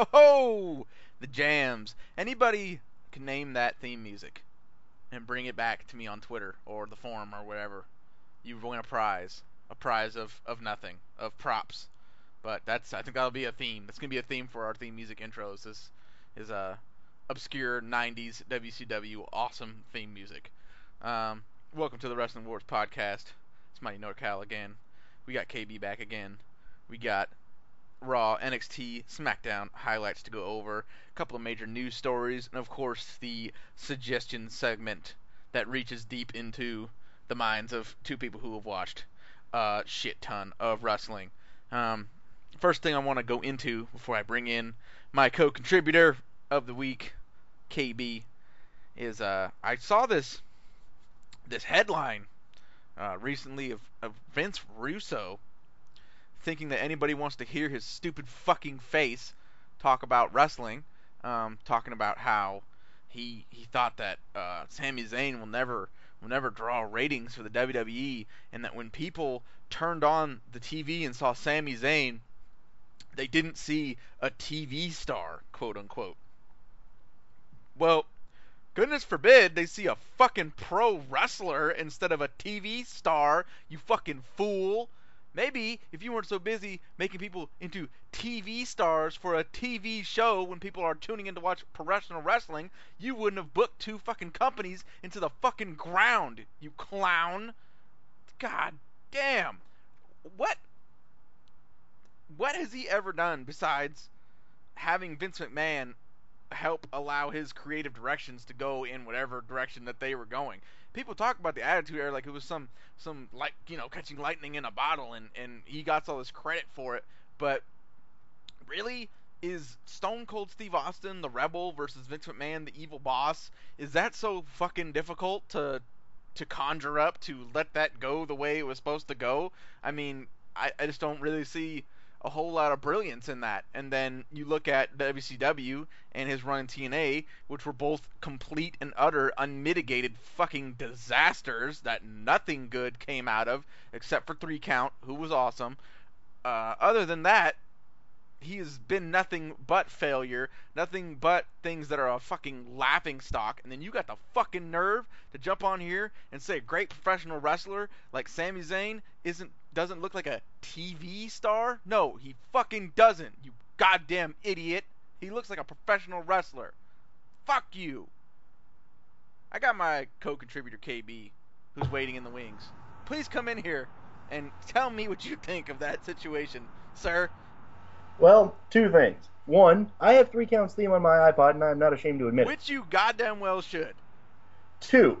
Ho ho! The jams. Anybody can name that theme music and bring it back to me on Twitter or the forum or whatever. You win a prize. A prize of, of nothing. Of props. But that's I think that'll be a theme. That's gonna be a theme for our theme music intros. This is a uh, obscure '90s WCW awesome theme music. Um, welcome to the Wrestling Wars podcast. It's Mighty NorCal again. We got KB back again. We got Raw, NXT, SmackDown highlights to go over, a couple of major news stories, and of course the suggestion segment that reaches deep into the minds of two people who have watched a shit ton of wrestling. Um, first thing I want to go into before I bring in my co-contributor of the week, KB, is uh, I saw this this headline uh, recently of, of Vince Russo thinking that anybody wants to hear his stupid fucking face talk about wrestling, um, talking about how he he thought that uh, Sami Zayn will never will never draw ratings for the WWE, and that when people turned on the TV and saw Sami Zayn, they didn't see a TV star, quote unquote. Well, goodness forbid they see a fucking pro wrestler instead of a TV star, you fucking fool. Maybe if you weren't so busy making people into TV stars for a TV show when people are tuning in to watch professional wrestling, you wouldn't have booked two fucking companies into the fucking ground, you clown. God damn. What what has he ever done besides having Vince McMahon help allow his creative directions to go in whatever direction that they were going? People talk about the Attitude Era like it was some some like you know catching lightning in a bottle, and and he got all this credit for it. But really, is Stone Cold Steve Austin the rebel versus Vince McMahon the evil boss? Is that so fucking difficult to to conjure up to let that go the way it was supposed to go? I mean, I, I just don't really see a whole lot of brilliance in that. And then you look at WCW and his run in TNA, which were both complete and utter unmitigated fucking disasters that nothing good came out of except for three count, who was awesome. Uh, other than that, he has been nothing but failure, nothing but things that are a fucking laughing stock. And then you got the fucking nerve to jump on here and say a great professional wrestler like Sami Zayn isn't doesn't look like a TV star? No, he fucking doesn't. You goddamn idiot. He looks like a professional wrestler. Fuck you. I got my co-contributor KB who's waiting in the wings. Please come in here and tell me what you think of that situation, sir. Well, two things. One, I have three counts theme on my iPod, and I'm not ashamed to admit Which it. Which you goddamn well should. Two,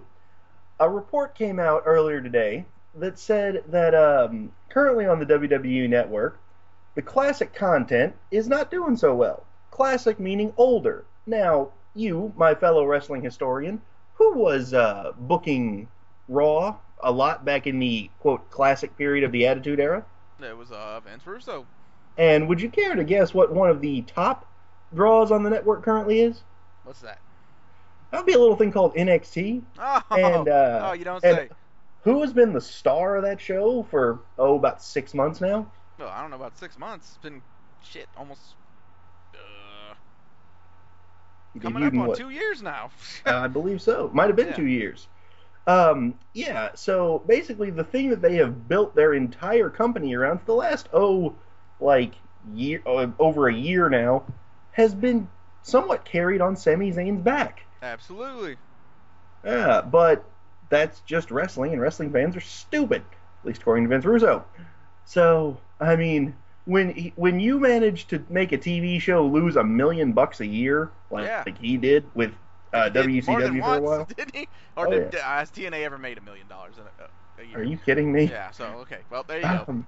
a report came out earlier today that said that um, currently on the WWE network, the classic content is not doing so well. Classic meaning older. Now, you, my fellow wrestling historian, who was uh, booking Raw a lot back in the quote classic period of the Attitude Era? It was uh, Vince Russo. And would you care to guess what one of the top draws on the network currently is? What's that? That would be a little thing called NXT. Oh, and, uh, oh you don't say. Who has been the star of that show for oh about six months now? No, I don't know about six months. It's been shit almost uh, coming up on what? two years now. uh, I believe so. Might have been yeah. two years. Um, yeah. So basically, the thing that they have built their entire company around for the last oh like year uh, over a year now has been somewhat carried on Sami Zayn's back. Absolutely. Yeah, but that's just wrestling, and wrestling fans are stupid, at least according to Vince Russo. So, I mean, when he, when you manage to make a TV show lose a million bucks a year, like, yeah. like he did with uh, WCW for a while, did he? Or oh, did yeah. uh, has TNA ever made a million dollars in a, a, year? Are you kidding me? Yeah. So okay, well there you go.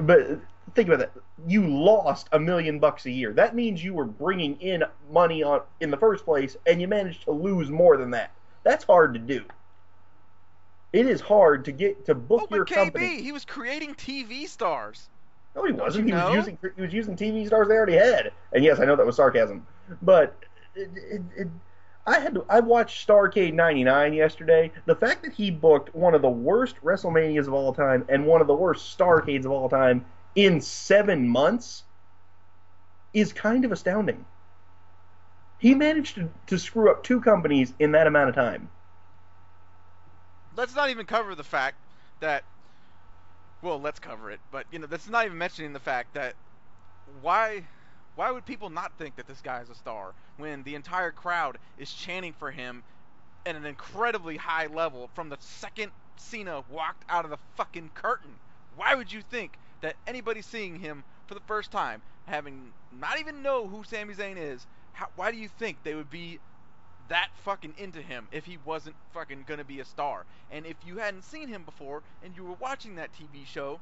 But think about that. You lost a million bucks a year. That means you were bringing in money on in the first place, and you managed to lose more than that. That's hard to do. It is hard to get to book oh, your KB, company. He was creating TV stars. No, he wasn't. He know? was using he was using TV stars they already had. And yes, I know that was sarcasm, but it, it, it, I had to, I watched Starcade '99 yesterday. The fact that he booked one of the worst WrestleManias of all time and one of the worst Starcades of all time in seven months is kind of astounding. He managed to, to screw up two companies in that amount of time. Let's not even cover the fact that. Well, let's cover it, but you know that's not even mentioning the fact that why why would people not think that this guy is a star when the entire crowd is chanting for him at an incredibly high level from the second Cena walked out of the fucking curtain? Why would you think that anybody seeing him for the first time, having not even know who Sami Zayn is, how, why do you think they would be that fucking into him if he wasn't fucking gonna be a star? And if you hadn't seen him before and you were watching that TV show,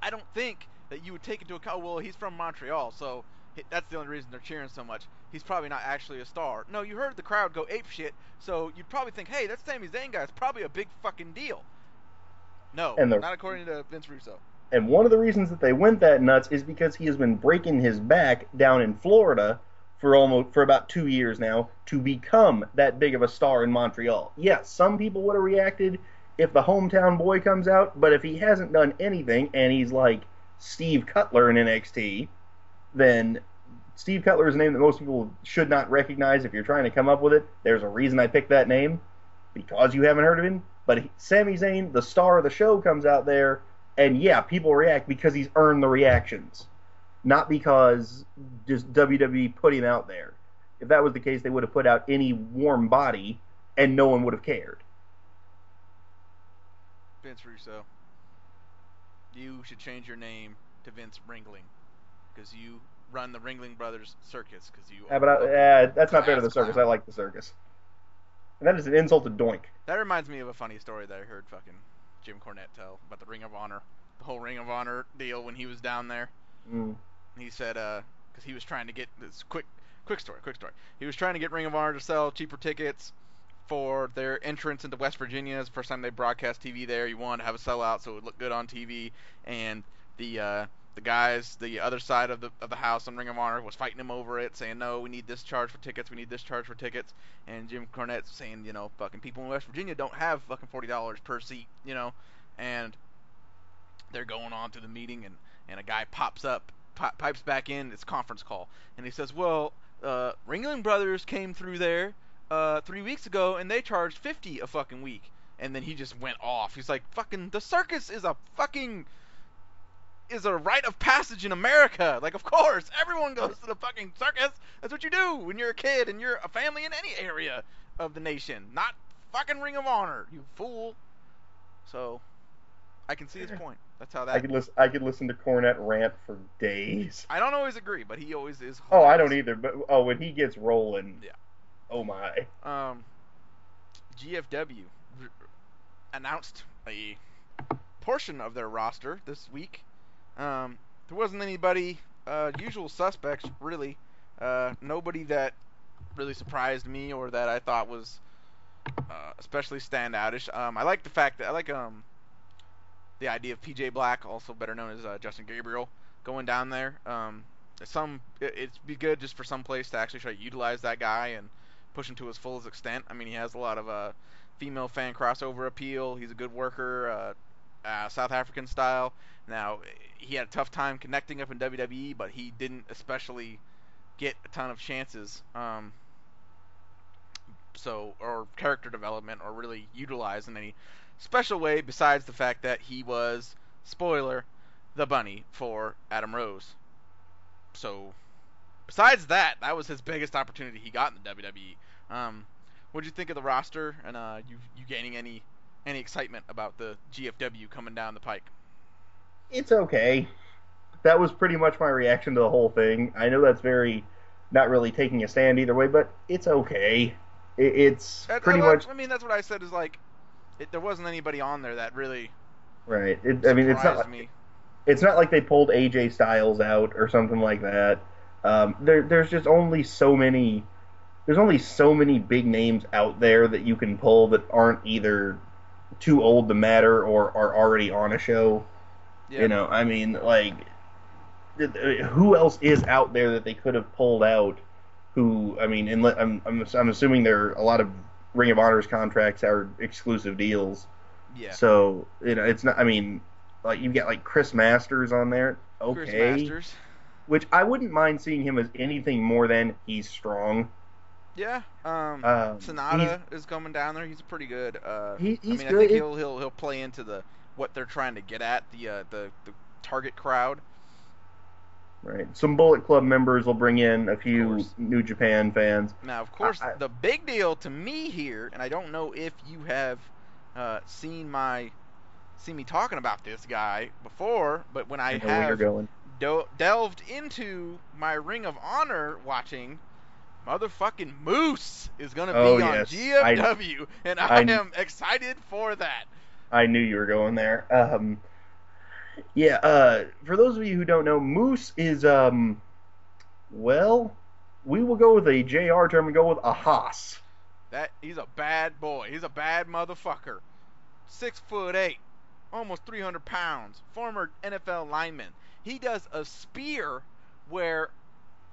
I don't think that you would take into account. Well, he's from Montreal, so that's the only reason they're cheering so much. He's probably not actually a star. No, you heard the crowd go ape shit, so you'd probably think, hey, that Sami Zayn guy is probably a big fucking deal. No, And the- not according to Vince Russo. And one of the reasons that they went that nuts is because he has been breaking his back down in Florida for almost for about two years now to become that big of a star in Montreal. Yes, some people would have reacted if the hometown boy comes out, but if he hasn't done anything and he's like Steve Cutler in NXT, then Steve Cutler is a name that most people should not recognize if you're trying to come up with it. There's a reason I picked that name because you haven't heard of him. But he, Sami Zayn, the star of the show, comes out there, and yeah, people react because he's earned the reactions, not because just WWE put him out there. If that was the case, they would have put out any warm body, and no one would have cared. Vince Russo. You should change your name to Vince Ringling, because you run the Ringling Brothers Circus. Because you. Yeah, but I, uh, that's not fair to the circus. clown. I like the circus. And that is an insult to Doink. That reminds me of a funny story that I heard fucking Jim Cornette tell about the Ring of Honor, the whole Ring of Honor deal when he was down there. Mm. He said, uh, because he was trying to get this quick, quick story, quick story. He was trying to get Ring of Honor to sell cheaper tickets for their entrance into West Virginia. It's the first time they broadcast TV there. You wanted to have a sellout so it would look good on TV. And the uh, the guys, the other side of the of the house on Ring of Honor was fighting him over it, saying, "No, we need this charge for tickets. We need this charge for tickets." And Jim Cornette's saying, "You know, fucking people in West Virginia don't have fucking forty dollars per seat, you know." And they're going on to the meeting, and and a guy pops up, pi- pipes back in. It's conference call, and he says, "Well, uh, Ringling Brothers came through there uh, three weeks ago, and they charged fifty a fucking week." And then he just went off. He's like, "Fucking the circus is a fucking." Is a rite of passage in America. Like, of course, everyone goes to the fucking circus. That's what you do when you're a kid and you're a family in any area of the nation. Not fucking Ring of Honor, you fool. So, I can see his point. That's how that. I could listen. I could listen to Cornette rant for days. I don't always agree, but he always is. Oh, I don't either. But oh, when he gets rolling, Yeah. Oh my. Um, GFW announced a portion of their roster this week. Um, there wasn't anybody, uh, usual suspects really. Uh, nobody that really surprised me or that I thought was uh, especially standoutish. Um, I like the fact that I like um the idea of PJ Black, also better known as uh, Justin Gabriel, going down there. Um, some it, it'd be good just for some place to actually try to utilize that guy and push him to his fullest extent. I mean, he has a lot of uh, female fan crossover appeal. He's a good worker, uh, uh, South African style. Now, he had a tough time connecting up in WWE, but he didn't especially get a ton of chances. Um, so, or character development, or really utilized in any special way besides the fact that he was, spoiler, the bunny for Adam Rose. So, besides that, that was his biggest opportunity he got in the WWE. Um, what did you think of the roster, and uh, you you gaining any any excitement about the GFW coming down the pike? It's okay. That was pretty much my reaction to the whole thing. I know that's very not really taking a stand either way, but it's okay. It, it's That- pretty I, much I mean, that's what I said. Is like, it, there wasn't anybody on there that really right. It, I mean, it's not like, me. it's not like they pulled AJ Styles out or something like that. Um, there, there's just only so many. There's only so many big names out there that you can pull that aren't either too old to matter or are already on a show. Yeah. You know, I mean, like, who else is out there that they could have pulled out? Who, I mean, inle- I'm, I'm, I'm assuming there are a lot of Ring of Honor's contracts are exclusive deals. yeah. So, you know, it's not, I mean, like, you've got, like, Chris Masters on there. Chris Okay. Masters. which I wouldn't mind seeing him as anything more than he's strong. Yeah. Um, Um, Sonata is coming down there. He's pretty good. Uh, He- I he's mean, I think he'll he'll he'll play into the what they're trying to get at the uh, the the target crowd. Right. Some Bullet Club members will bring in a few. New Japan fans. Now, of course, I- the big deal to me here, and I don't know if you have uh, seen my seen me talking about this guy before, but when I, I know where you're have delved into my Ring of Honor watching, motherfucking Moose is gonna Oh, be on yes. GFW, and I, I- am excited for that. I knew you were going there. Um, yeah. Uh, for those of you who don't know, Moose is um, well, we will go with a JR term and go with a Haas. That he's a bad boy. He's a bad motherfucker. Six foot eight, almost 300 pounds. Former NFL lineman. He does a spear where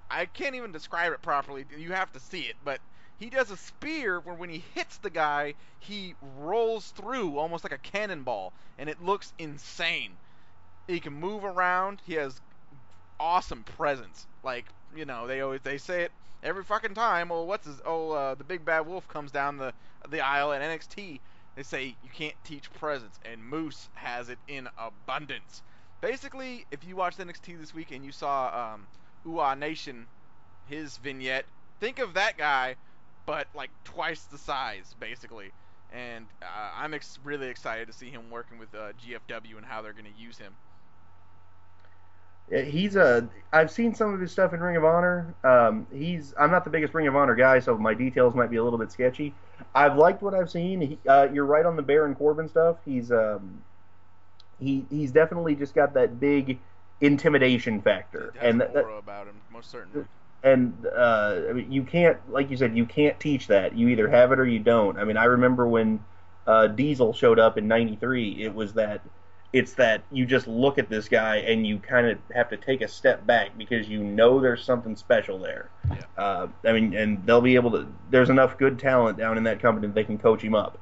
I can't even describe it properly. You have to see it, but he does a spear where when he hits the guy, he rolls through almost like a cannonball, and it looks insane. He can move around. He has awesome presence. Like you know, they always they say it every fucking time. Oh, what's his? Oh, uh, the big bad wolf comes down the the aisle at NXT. They say you can't teach presence, and Moose has it in abundance. Basically, if you watched NXT this week and you saw um, Uhaa Nation, his vignette, think of that guy, but like twice the size, basically. And uh, I'm ex- really excited to see him working with uh, GFW and how they're going to use him. He's a. I've seen some of his stuff in Ring of Honor. Um, he's. I'm not the biggest Ring of Honor guy, so my details might be a little bit sketchy. I've liked what I've seen. He, uh, you're right on the Baron Corbin stuff. He's. Um, he he's definitely just got that big intimidation factor, and that, about him, most certainly. and uh, I mean, you can't, like you said, you can't teach that. You either have it or you don't. I mean, I remember when uh, Diesel showed up in '93. It was that. It's that you just look at this guy and you kind of have to take a step back because you know there's something special there. Yeah. Uh, I mean, and they'll be able to. There's enough good talent down in that company that they can coach him up,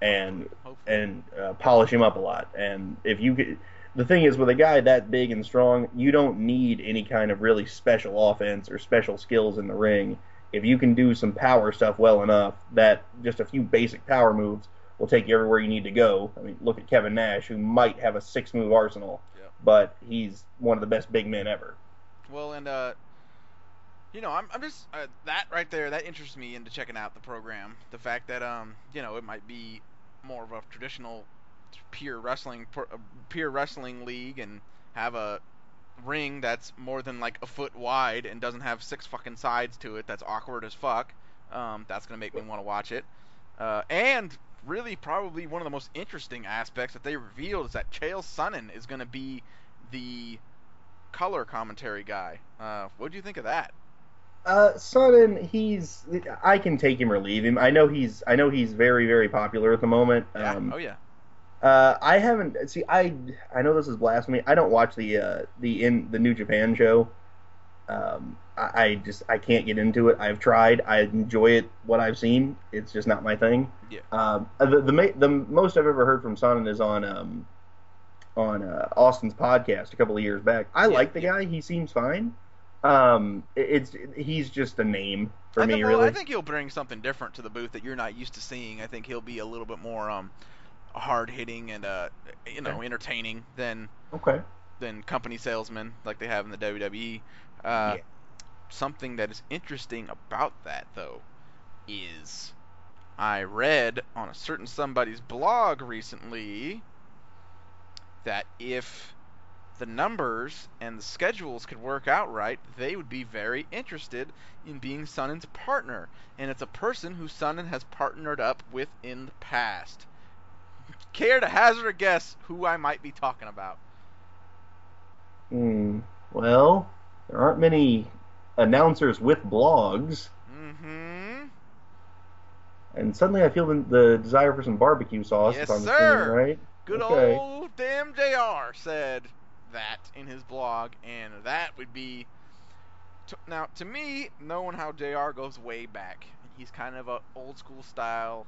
and Hopefully. and uh, polish him up a lot. And if you get, the thing is with a guy that big and strong, you don't need any kind of really special offense or special skills in the ring. If you can do some power stuff well enough, that just a few basic power moves will take you everywhere you need to go. I mean, look at Kevin Nash, who might have a six move arsenal, Yeah. but he's one of the best big men ever. Well, and uh, you know, I'm, I'm just uh, that right there. That interests me into checking out the program. The fact that um, you know, it might be more of a traditional pure wrestling, uh, pure wrestling league, and have a ring that's more than like a foot wide and doesn't have six fucking sides to it. That's awkward as fuck. Um, that's gonna make me want to watch it. Uh, and really, probably one of the most interesting aspects that they revealed is that Chael Sonnen is gonna be the color commentary guy. Uh, what do you think of that? Uh, Sonnen, he's I can take him or leave him. I know he's I know he's very very popular at the moment. Yeah. Um, oh yeah. Uh, I haven't see. I I know this is blasphemy. I don't watch the uh, the in the New Japan show. Um, I, I just I can't get into it. I've tried. I enjoy it. What I've seen, it's just not my thing. Yeah. Um, the the the most I've ever heard from Sonnen is on um on uh, Austin's podcast a couple of years back. I Yeah, like the yeah. guy. He seems fine. Um, it- it's he's just a name for I me, think, well, really. I think he'll bring something different to the booth that you're not used to seeing. I think he'll be a little bit more um, hard hitting and uh, you know, entertaining than okay. than company salesmen like they have in the WWE. Uh, Yeah. Something that is interesting about that though is I read on a certain somebody's blog recently that if the numbers and the schedules could work out right, they would be very interested in being Sonnen's partner. And it's a person who Sonnen has partnered up with in the past. Care to hazard a guess who I might be talking about? Hmm. Well, there aren't many announcers with blogs, Mm-hmm. and suddenly I feel the, the desire for some barbecue sauce. Yes, if I'm sir. assuming right. Good Okay. old damn JR said that in his blog, and that would be. To, now, to me, knowing how JR goes way back, he's kind of a old school style,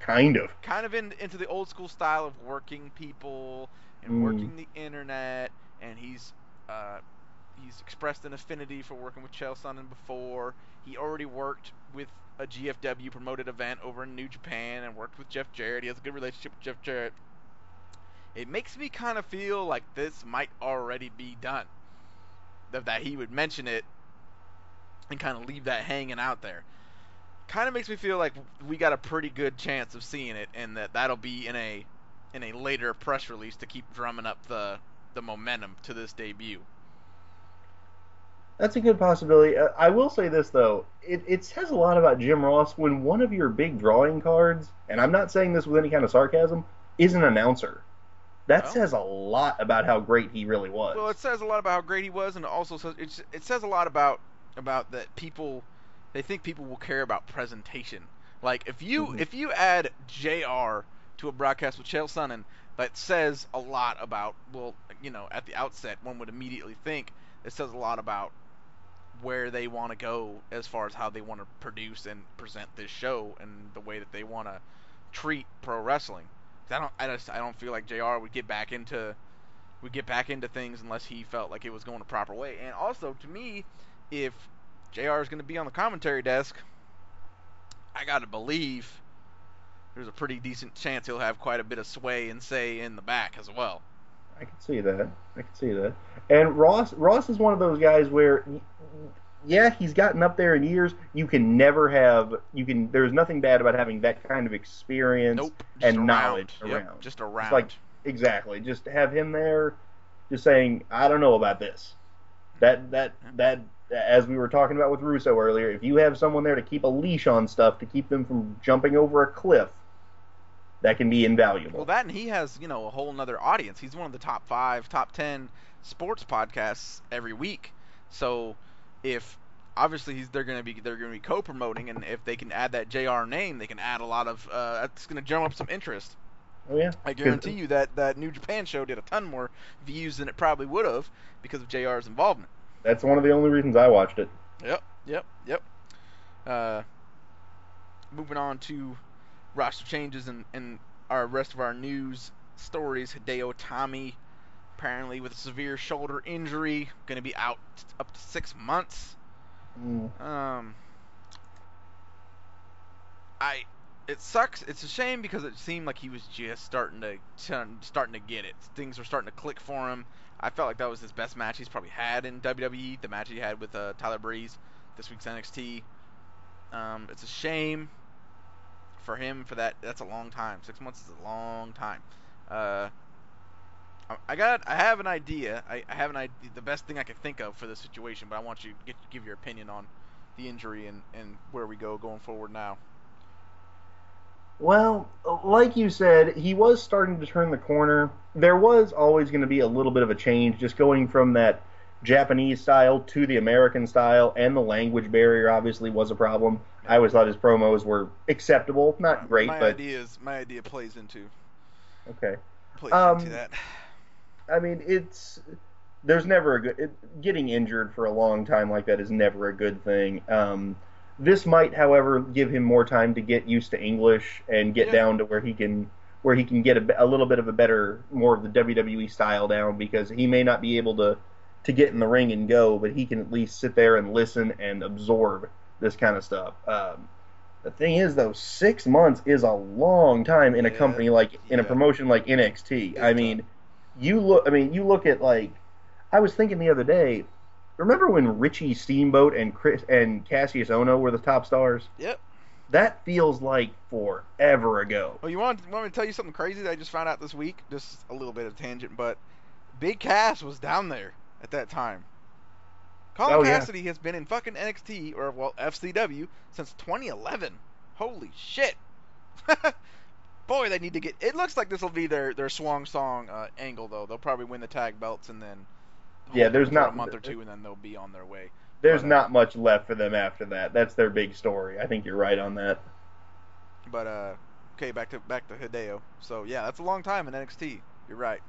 Kind of. kind of in, into the old school style of working people and Mm. working the internet, and he's uh, he's expressed an affinity for working with Chael Sonnen before. He already worked with a GFW promoted event over in New Japan and worked with Jeff Jarrett. He has a good relationship with Jeff Jarrett. It makes me kind of feel like this might already be done. That, that he would mention it and kind of leave that hanging out there. Kind of makes me feel like we got a pretty good chance of seeing it, and that that'll be in a in a later press release to keep drumming up the the momentum to this debut. That's a good possibility. Uh, I will say this though, it, it says a lot about Jim Ross when one of your big drawing cards, and I'm not saying this with any kind of sarcasm, is an announcer. That Well. says a lot about how great he really was. Well, it says a lot about how great he was, and also says it's, it says a lot about about that people they think people will care about presentation. Like if you Mhm. if you add Jr. to a broadcast with Chael Sonnen, that says a lot about well, you know, at the outset, one would immediately think it says a lot about where they want to go as far as how they want to produce and present this show and the way that they want to treat pro wrestling. I don't, I just, I don't feel like Jr. would get back into, would get back into things unless he felt like it was going the proper way. And also, to me, if Jr. is going to be on the commentary desk, I got to believe there's a pretty decent chance he'll have quite a bit of sway and say in the back as well. I can see that. I can see that. And Ross Ross is one of those guys where yeah, he's gotten up there in years. You can never have you can there's nothing bad about having that kind of experience Nope. And around. knowledge Yep, around. Just around. It's like exactly. Just have him there just saying, I don't know about this. That that that as we were talking about with Russo earlier, if you have someone there to keep a leash on stuff to keep them from jumping over a cliff, that can be invaluable. Well, that and he has, you know, a whole nother audience. He's one of the top five, top ten sports podcasts every week. So, if obviously he's they're gonna be they're gonna be co-promoting, and if they can add that Jr. name, they can add a lot of uh, that's gonna drum up some interest. oh yeah. I guarantee you that that New Japan show did a ton more views than it probably would have because of Jr.'s involvement. That's one of the only reasons I watched it. Yep, yep, yep. Uh, moving on to roster changes and, and our rest of our news stories. Hideo Itami, apparently with a severe shoulder injury, going to be out up to six months. Mm. Um, I it sucks. It's a shame because it seemed like he was just starting to turn- starting to get it. Things were starting to click for him. I felt like that was his best match he's probably had in WWE. The match he had with uh, Tyler Breeze this week's NXT. Um, it's a shame for him for that. That's a long time. Six months is a long time. Uh, I- got. I have an idea. I, I have an idea. The best thing I can think of for this situation, but I want you to get, give your opinion on the injury and, and where we go going forward now. Well, like you said, he was starting to turn the corner. There was always going to be a little bit of a change, just going from that Japanese style to the American style, and the language barrier obviously was a problem. I always thought his promos were acceptable, not great, my but ideas, my idea plays into okay. plays Um, into that. I mean, it's there's never a good it, getting injured for a long time like that is never a good thing. Um, this might, however, give him more time to get used to English and get Yeah. down to where he can where he can get a, a little bit of a better, more of the WWE style down because he may not be able to to get in the ring and go, but he can at least sit there and listen and absorb this kind of stuff. Um, the thing is, though, six months is a long time in a Yeah, company like in a promotion like NXT. Big I time. mean, you look. I mean, you look at like. I was thinking the other day. Remember when Richie Steamboat and Chris and Cassius Ohno were the top stars? Yep. That feels like forever ago. Oh, you want want me to tell you something crazy that I just found out this week? Just a little bit of tangent, but Big Cass was down there at that time. Colin Oh, yeah. Cassady has been in fucking NXT or well FCW since 2011. Holy shit! Boy, they need to get. It looks like this will be their their swan song uh, angle though. They'll probably win the tag belts and then. Yeah, there's not- a month or two, and then they'll be on their way. There's But, uh, not much left for them after that. That's their big story. I think you're right on that. But uh, okay, back to back to Hideo. So yeah, that's a long time in NXT. You're right.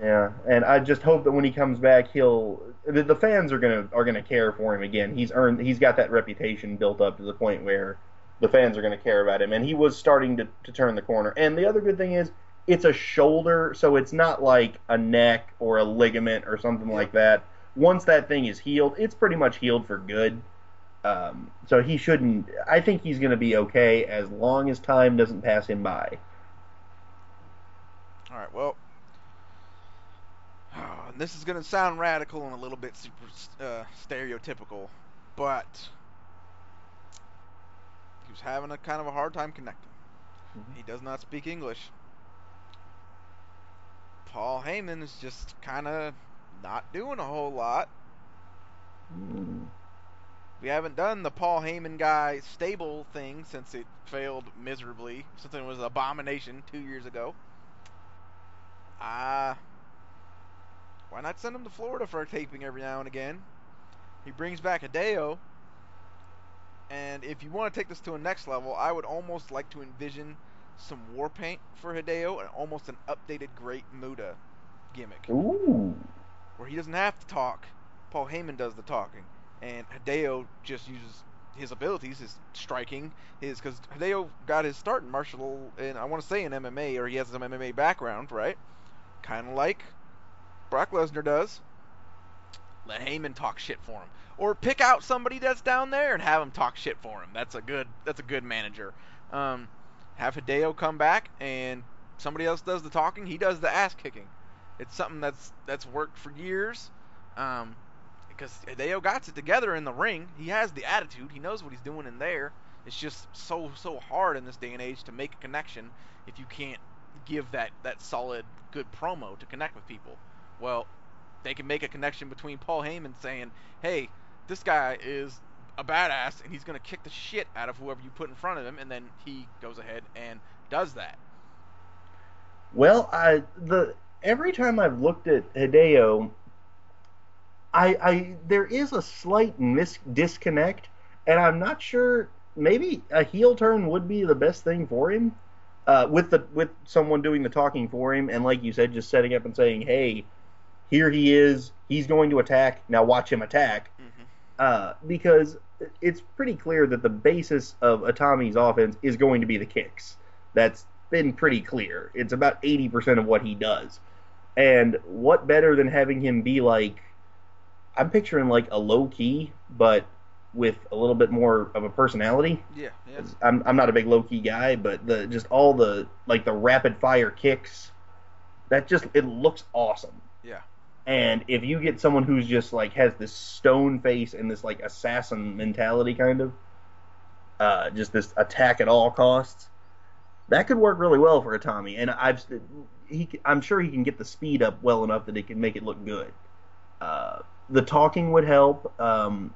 Yeah, and I just hope that when he comes back, he'll the, the fans are gonna are gonna care for him again. He's earned he's got that reputation built up to the point where the fans are gonna care about him, and he was starting to, to turn the corner. And the other good thing is it's a shoulder, so it's not like a neck or a ligament or something like that, once that thing is healed, it's pretty much healed for good. Um, so he shouldn't. I think he's going to be okay as long as time doesn't pass him by. All right. Well, this is going to sound radical and a little bit super uh, stereotypical, but he was having a kind of a hard time connecting. Mhm. He does not speak English. Paul Heyman is just kind of not doing a whole lot. We haven't done the Paul Heyman guy stable thing since it failed miserably. It was an abomination two years ago. Ah, why not send him to Florida for a taping every now and again? He brings back Hideo. And if you want to take this to a next level, I would almost like to envision some war paint for Hideo and almost an updated Great Muta gimmick Ooh. where he doesn't have to talk. Paul Heyman does the talking, and Hideo just uses his abilities, his striking, his because Hideo got his start in martial, and I want to say in MMA, or he has some MMA background, right? Kind of like Brock Lesnar does. Let Heyman talk shit for him, or pick out somebody that's down there and have him talk shit for him. That's a good. That's a good manager. Um, have Hideo come back and somebody else does the talking. He does the ass kicking. It's something that's that's worked for years. Um, because Hideo got it together in the ring. He has the attitude. He knows what he's doing in there. It's just so so hard in this day and age to make a connection if you can't give that that solid good promo to connect with people. Well, they can make a connection between Paul Heyman saying, "Hey, this guy is a badass and he's going to kick the shit out of whoever you put in front of him," and then he goes ahead and does that. Well, I the every time I've looked at Hideo, I I there is a slight mis- disconnect, and I'm not sure. Maybe a heel turn would be the best thing for him, uh, with the with someone doing the talking for him, and like you said, just setting up and saying, "Hey, here he is. He's going to attack. Now watch him attack." Mm-hmm. Uh, because it's pretty clear that the basis of Itami's offense is going to be the kicks. That's been pretty clear. It's about 80% of what he does. And what better than having him be like, I'm picturing like a Low Ki, but with a little bit more of a personality. Yeah, yeah. I'm, I'm not a big Low Ki guy, but the just all the like the rapid fire kicks, that just it looks awesome. Yeah. And if you get someone who's just like has this stone face and this like assassin mentality kind of, uh, just this attack at all costs, that could work really well for Itami. And I've he I'm sure he can get the speed up well enough that he can make it look good. Uh, the talking would help. Um,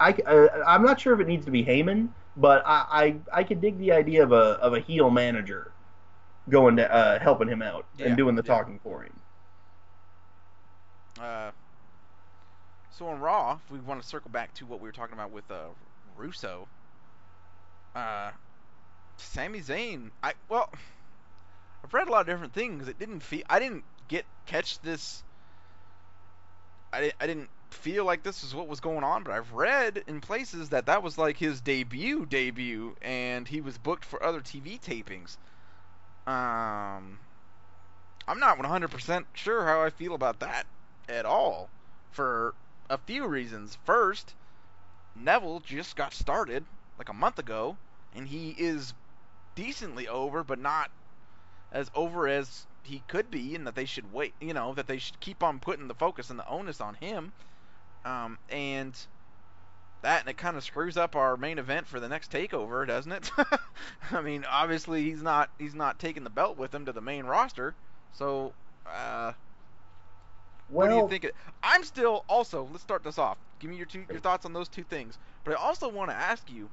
I uh, I'm not sure if it needs to be Heyman, but I I, I could dig the idea of a of a heel manager going to uh, helping him out Yeah, and doing the yeah. talking for him. Uh, so on Raw, if we want to circle back to what we were talking about with uh, Russo, uh, Sami Zayn. I well, I've read a lot of different things. It didn't feel. I didn't get catch this. I didn't. I didn't feel like this is what was going on, but I've read in places that that was like his debut debut, and he was booked for other TV tapings. Um, I'm not 100% sure how I feel about that at all for a few reasons. First, Neville just got started like a month ago, and he is decently over, but not as over as he could be, and that they should wait. You know that they should keep on putting the focus and the onus on him. Um, and that and it kind of screws up our main event for the next takeover, doesn't it? I mean, obviously he's not he's not taking the belt with him to the main roster. So, uh, what do you think? It, I'm still also. Let's start this off. Give me your two your thoughts on those two things. But I also want to ask you.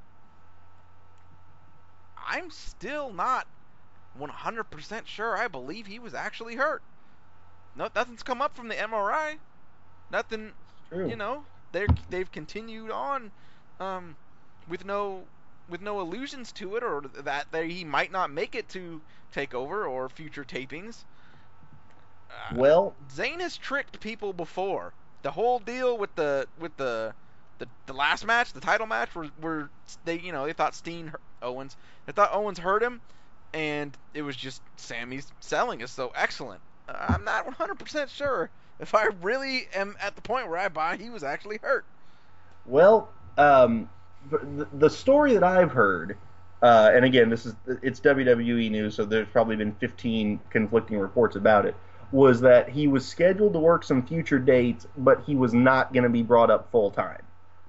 I'm still not 100% sure. I believe he was actually hurt. No, nothing's come up from the MRI. Nothing. true. You know, they they've continued on, um, with no with no allusions to it, or that they, he might not make it to takeover or future tapings. Uh, well, Zayn has tricked people before. The whole deal with the with the the, the last match, the title match, where, where they you know they thought Steen hurt Owens, they thought Owens hurt him, and it was just Sami's selling is so excellent. Uh, I'm not 100% sure if I really am at the point where I buy he was actually hurt. Well, um, the, the story that I've heard, uh, and again, this is it's WWE news, so there's probably been 15 conflicting reports about it. Was that he was scheduled to work some future dates, but he was not going to be brought up full time.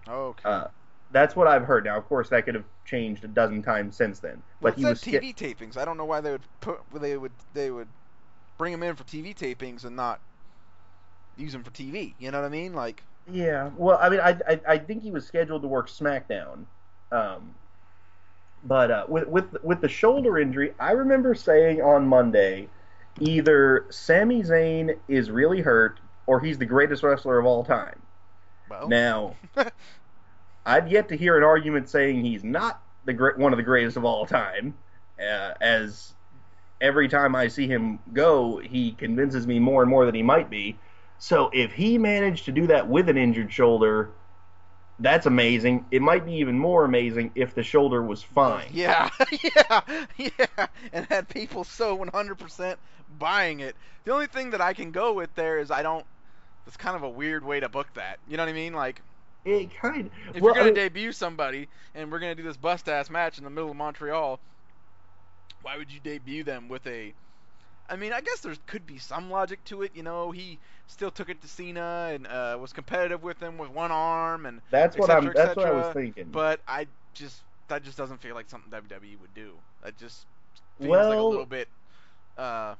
Okay. Uh, that's what I've heard. Now, of course, that could have changed a dozen times since then. Well, But it he was TV tapings. I don't know why they would put they would they would bring him in for TV tapings and not use him for TV. You know what I mean? Like, Yeah, well, I mean, I, I I think he was scheduled to work SmackDown, um, but uh, with with with the shoulder injury, I remember saying on Monday, either Sami Zayn is really hurt or he's the greatest wrestler of all time. well, Now, I've yet to hear an argument saying he's not the great one of the greatest of all time, uh, as every time I see him go, he convinces me more and more that he might be. So if he managed to do that with an injured shoulder, that's amazing. It might be even more amazing if the shoulder was fine. Yeah, yeah, yeah, and had people so 100% buying it. The only thing that I can go with there is I don't. It's kind of a weird way to book that. You know what I mean? Like, It kind if well, you're gonna I mean, debut somebody and we're gonna do this bust ass match in the middle of Montreal, why would you debut them with a? I mean, I guess there could be some logic to it. You know, he still took it to Cena and uh, was competitive with him with one arm, and that's what et I'm. cetera, That's what I was thinking. but I just that just doesn't feel like something WWE would do. That just feels like a little bit. Uh,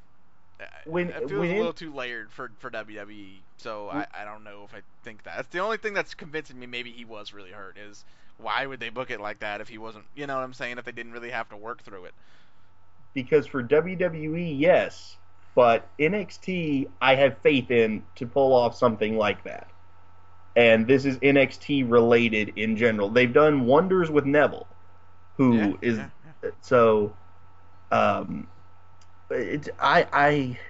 when- it feels when a little too layered for for WWE. So I, I don't know if I think that. That's the only thing that's convincing me. Maybe he was really hurt. Is why would they book it like that if he wasn't? You know what I'm saying? If they didn't really have to work through it. Because for WWE, yes, but NXT, I have faith in to pull off something like that. And this is NXT related in general. They've done wonders with Neville, who is Yeah, yeah, so. Um, it, I, I,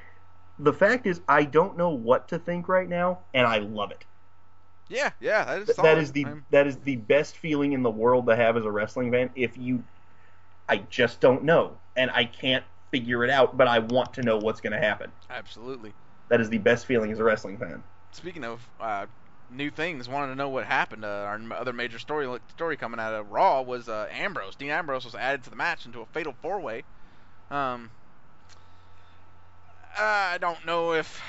the fact is, I don't know what to think right now, and I love it. yeah, yeah. that is. Solid. That is the I'm- that is the best feeling in the world to have as a wrestling fan. If you, I just don't know, and I can't figure it out, but I want to know what's going to happen. absolutely. That is the best feeling as a wrestling fan. Speaking of uh, new things, wanted to know what happened. Uh, our other major story story coming out of Raw was uh, Ambrose. Dean Ambrose was added to the match into a fatal four way. Um, I don't know if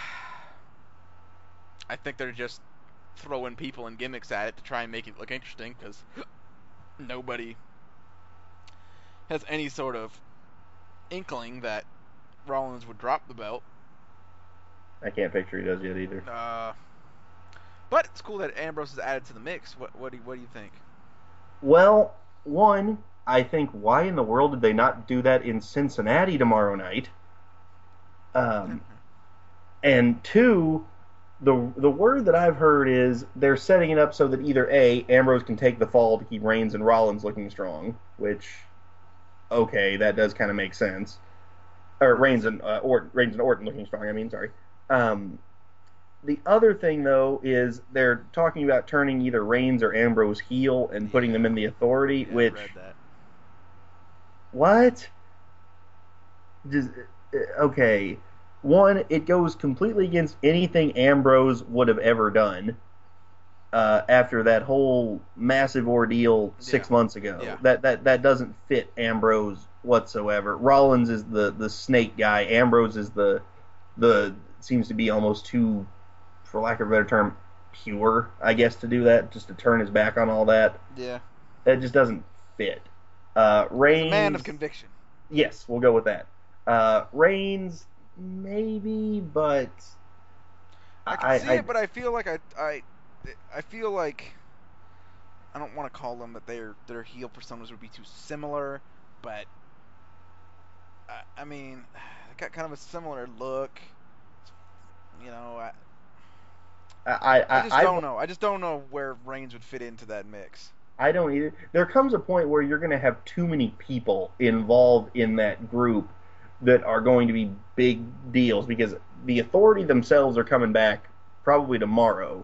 I think they're just throwing people and gimmicks at it to try and make it look interesting because nobody has any sort of inkling that Rollins would drop the belt. I can't picture he does yet either. Uh, but it's cool that Ambrose is added to the mix. What what do you, what do you think? Well, one, I think why in the world did they not do that in Cincinnati tomorrow night? Um, and two, the the word that I've heard is they're setting it up so that either a Ambrose can take the fall to keep Reigns and Rollins looking strong, which okay, that does kind of make sense. Or Reigns and uh, Orton, Reigns and Orton looking strong. I mean, sorry. Um, the other thing though is they're talking about turning either Reigns or Ambrose heel and putting them in the Authority, Yeah, I which read that. what? Does, uh, okay. One, it goes completely against anything Ambrose would have ever done uh, after that whole massive ordeal six Yeah. months ago. Yeah. That that that doesn't fit Ambrose whatsoever. Rollins is the the snake guy. Ambrose is the the seems to be almost too, for lack of a better term, pure. I guess to do that, just to turn his back on all that. Yeah, That just doesn't fit. Uh, Reigns, man of conviction. Yes, we'll go with that. Uh, Reigns, maybe, but I can I- see I- it, but I feel like I I I feel like I don't want to call them that their their heel personas would be too similar, but I, I mean, they got kind of a similar look. You know, I, I I, I just I, don't know. I just don't know where Reigns would fit into that mix. I don't either. There comes a point where you're going to have too many people involved in that group that are going to be big deals because the authority themselves are coming back probably tomorrow.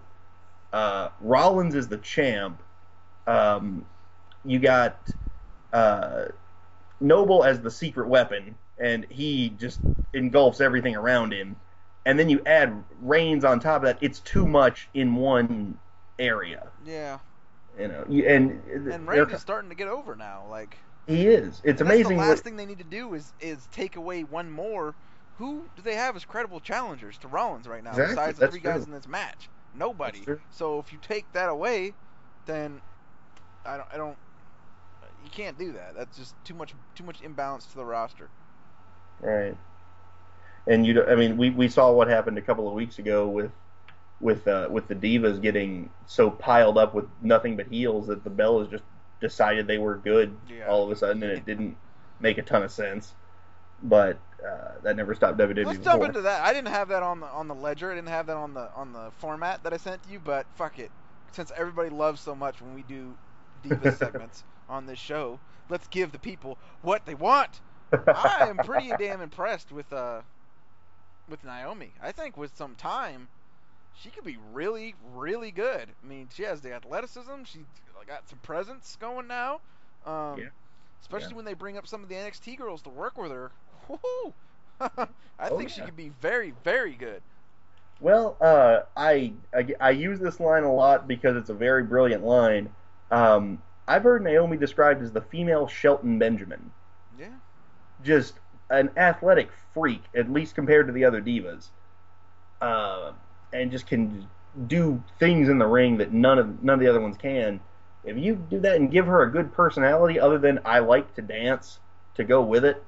Uh, Rollins is the champ. Um, you got uh, Noble as the secret weapon, and he just engulfs everything around him. and then you add Reigns on top of that, it's too much in one area. Yeah. You know, you, and And Reigns is starting to get over now. Like he is. It's amazing. The what- last thing they need to do is is take away one more. Who do they have as credible challengers to Rollins right now? Exactly, Besides the three guys in this match, nobody. So if you take that away, then I don't. I don't. You can't do that. That's just too much. Too much imbalance to the roster. Right. And you, I mean, we, we saw what happened a couple of weeks ago with with uh, with the divas getting so piled up with nothing but heels that the Bellas just decided they were good Yeah. all of a sudden, and it didn't make a ton of sense. But uh, that never stopped WWE. Let's before. jump into that. I didn't have that on the on the ledger. I didn't have that on the on the format that I sent you. But fuck it, since everybody loves so much when we do diva segments on this show, let's give the people what they want. I am pretty damn impressed with uh with Naomi. I think with some time, she could be really really good. I mean, she has the athleticism. She got some presence going now. Um, Yeah. Especially Yeah. when they bring up some of the NXT girls to work with her. I Oh, think she yeah. could be very very good. Well, uh, I, I I use this line a lot because it's a very brilliant line. Um, I've heard Naomi described as the female Shelton Benjamin. Yeah. just an athletic freak, at least compared to the other divas, uh, and just can do things in the ring that none of none of the other ones can. If you do that and give her a good personality, other than I like to dance, to go with it,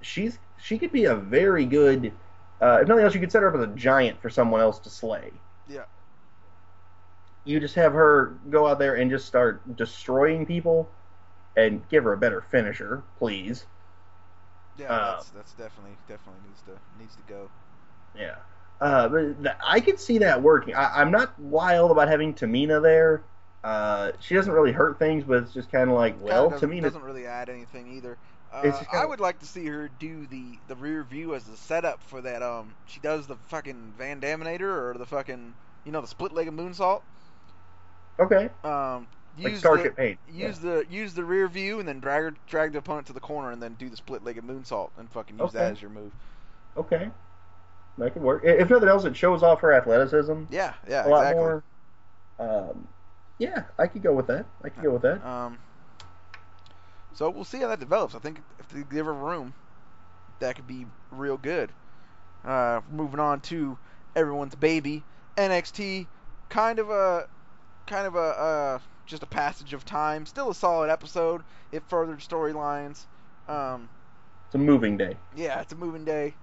she's she could be a very good. Uh, if nothing else, you could set her up as a giant for someone else to slay. Yeah. You just have her go out there and just start destroying people, and give her a better finisher, please. Yeah, Uh, that's that's definitely definitely needs to needs to go. Yeah. Uh, but th- I could see that working. I, I'm not wild about having Tamina there. Uh, she doesn't really hurt things, but it's just kind of like, well, Tamina. doesn't really add anything either. Uh, I would like to see her do the the rear view as the setup for that. Um, she does the fucking Van Daminator or the fucking you know the split legged moonsault. Okay. Um, Like use Starship the, Pain. Use the use the rear view and then drag her, drag the opponent to the corner and then do the split leg legged moonsault and fucking use that as your move. Okay. That could work. If nothing else, it shows off her athleticism Yeah, yeah, a lot exactly. more. Um, yeah, I could go with that. I could go with that. Um, so we'll see how that develops. I think if they give her room, that could be real good. Uh, moving on to everyone's baby NXT, kind of a, kind of a, uh, just a passage of time. Still a solid episode. It furthered storylines. Um, It's a moving day. yeah, it's a moving day.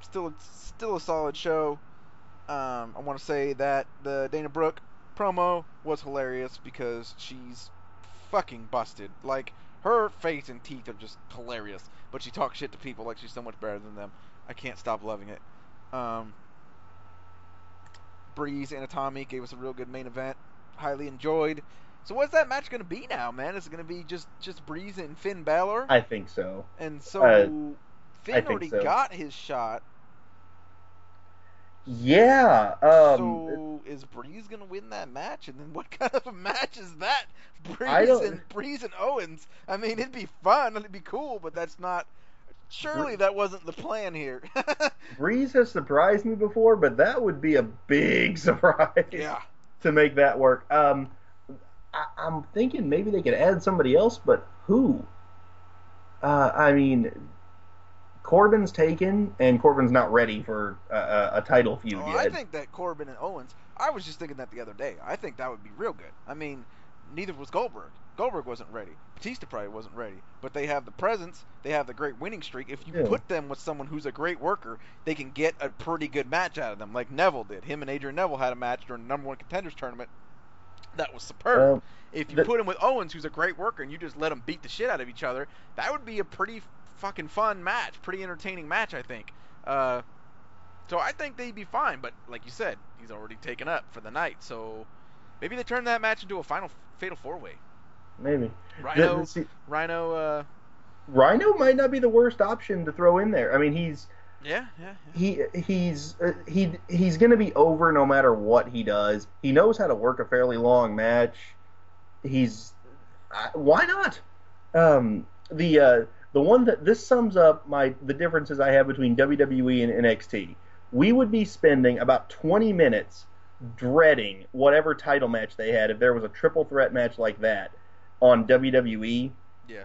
Still, still a solid show. Um, I want to say that the Dana Brooke promo was hilarious because she's fucking busted. Like her face and teeth are just hilarious, but she talks shit to people like she's so much better than them. I can't stop loving it. Um, Breeze and Itami gave us a real good main event. Highly enjoyed. So what's that match gonna be now, man? Is it gonna be just just Breeze and Finn Balor? I think so. And so Uh, Finn already so. got his shot. Yeah. Um, so is Breeze gonna win that match? And then what kind of a match is that? Breeze and Breeze and Owens. I mean, it'd be fun. It'd be cool, but that's not. Surely that wasn't the plan here. Breeze has surprised me before, but that would be a big surprise. yeah. to make that work. Um, I, I'm thinking maybe they could add somebody else, but who? Uh, I mean, Corbin's taken, and Corbin's not ready for a, a, title feud Oh. I think that Corbin and Owens. I was just thinking that the other day. I think that would be real good. I mean, neither was Goldberg. Goldberg wasn't ready. Batista probably wasn't ready. But they have the presence. They have the great winning streak. If you Yeah. put them with someone who's a great worker, they can get a pretty good match out of them, like Neville did. Him and Adrian Neville had a match during the number one contenders tournament. That was superb. Well, if you the- put him with Owens, who's a great worker, and you just let them beat the shit out of each other, that would be a pretty fucking fun match, pretty entertaining match, I think. Uh, so I think they'd be fine. But like you said, he's already taken up for the night, so maybe they turn that match into a final fatal four way. maybe. Rhino, The- see, Rhino, uh, Rhino might not be the worst option to throw in there. I mean, he's yeah, yeah, yeah. he he's uh, he he's going to be over no matter what he does. He knows how to work a fairly long match. He's uh, why not? Um, the uh, the one that this sums up my the differences I have between WWE and NXT. we would be spending about 20 minutes dreading whatever title match they had if there was a triple threat match like that on WWE Yeah.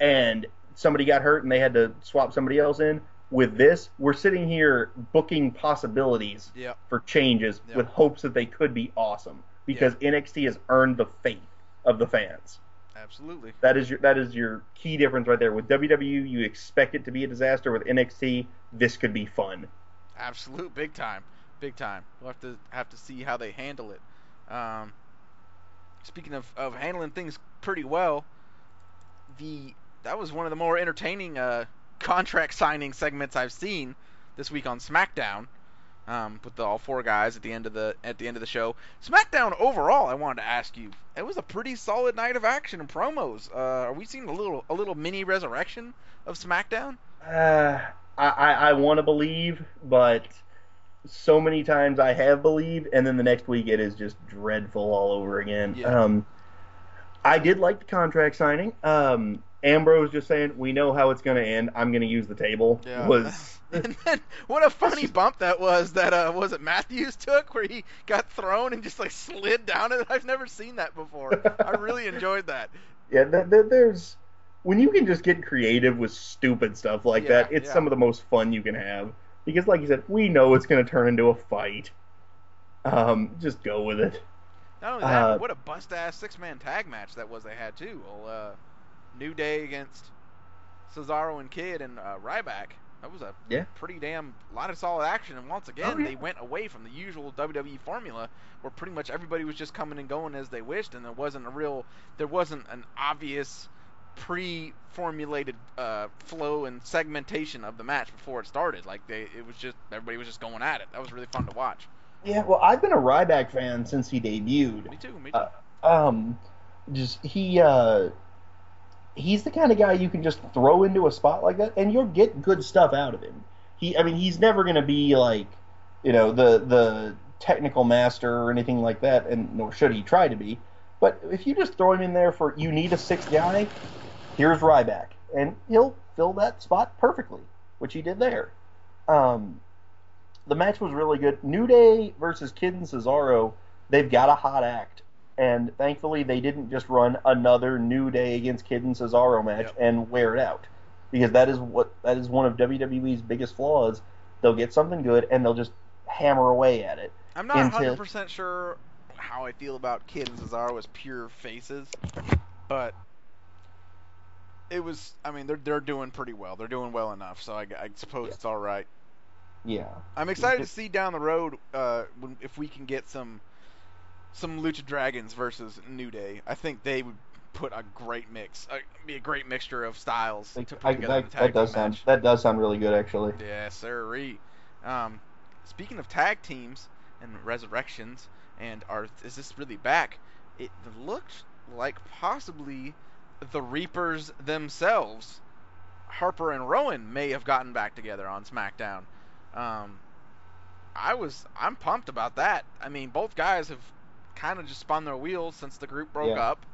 and somebody got hurt and they had to swap somebody else in. With this, we're sitting here booking possibilities for changes with hopes that they could be awesome because NXT has earned the faith of the fans. Absolutely. That is your that is your key difference right there. With WWE, you expect it to be a disaster. With NXT, this could be fun. Absolute big time, big time. We'll have to have to see how they handle it. Um, speaking of, of handling things pretty well, the that was one of the more entertaining uh, contract signing segments I've seen this week on SmackDown. Um, with the all four guys at the end of the at the end of the show. SmackDown overall, I wanted to ask you, it was a pretty solid night of action and promos. Uh, are we seeing a little a little mini resurrection of SmackDown? Uh, I I, I want to believe, but so many times I have believed, and then the next week it is just dreadful all over again. Yeah. Um, I did like the contract signing. Um, Ambrose just saying, "We know how it's going to end. I'm going to use the table." Yeah. Was and then what a funny bump that was that uh was it Matthews took where he got thrown and just like slid down it. I've never seen that before. I really enjoyed that. yeah. Th- th- there's when you can just get creative with stupid stuff like Yeah, that. It's yeah. some of the most fun you can have because, like you said, we know it's going to turn into a fight. Um, just go with it. Not only that, Uh, what a bust ass six man tag match that was they had too. Well, uh, New Day against Cesaro and Kid and uh, Ryback. That was a Yeah. pretty damn lot of solid action. And once again, Oh, yeah. they went away from the usual WWE formula, where pretty much everybody was just coming and going as they wished, and there wasn't a real, there wasn't an obvious pre-formulated uh, flow and segmentation of the match before it started. Like they, it was just everybody was just going at it. That was really fun to watch. Yeah, well, I've been a Ryback fan since he debuted. Me too. Me too. Uh, um, just he uh, he's the kind of guy you can just throw into a spot like that, and you'll get good stuff out of him. He, I mean, he's never going to be like, you know, the the technical master or anything like that, and nor should he try to be. But if you just throw him in there for you need a sixth guy, here's Ryback, and he'll fill that spot perfectly, which he did there. Um, the match was really good. New Day versus Kid and Cesaro, they've got a hot act. And thankfully, they didn't just run another New Day against Kid and Cesaro match Yep. and wear it out, because that is what that is one of WWE's biggest flaws. They'll get something good and they'll just hammer away at it. I'm not until- 100% sure how I feel about Kid and Cesaro as pure faces, but it was. I mean, they're they're doing pretty well. They're doing well enough, so I, I suppose Yeah. it's all right. Yeah, I'm excited to see down the road uh, when, if we can get some some Lucha Dragons versus New Day. I think they would put a great mix, uh, be a great mixture of styles to put I, together that, does sound match. that does sound really good actually. Yes, sirree. Um, speaking of tag teams and resurrections, and are is this really back? It looked like possibly the Reapers themselves, Harper and Rowan, may have gotten back together on SmackDown. Um, I was I'm pumped about that. I mean, both guys have kind of just spun their wheels since the group broke Yeah. up.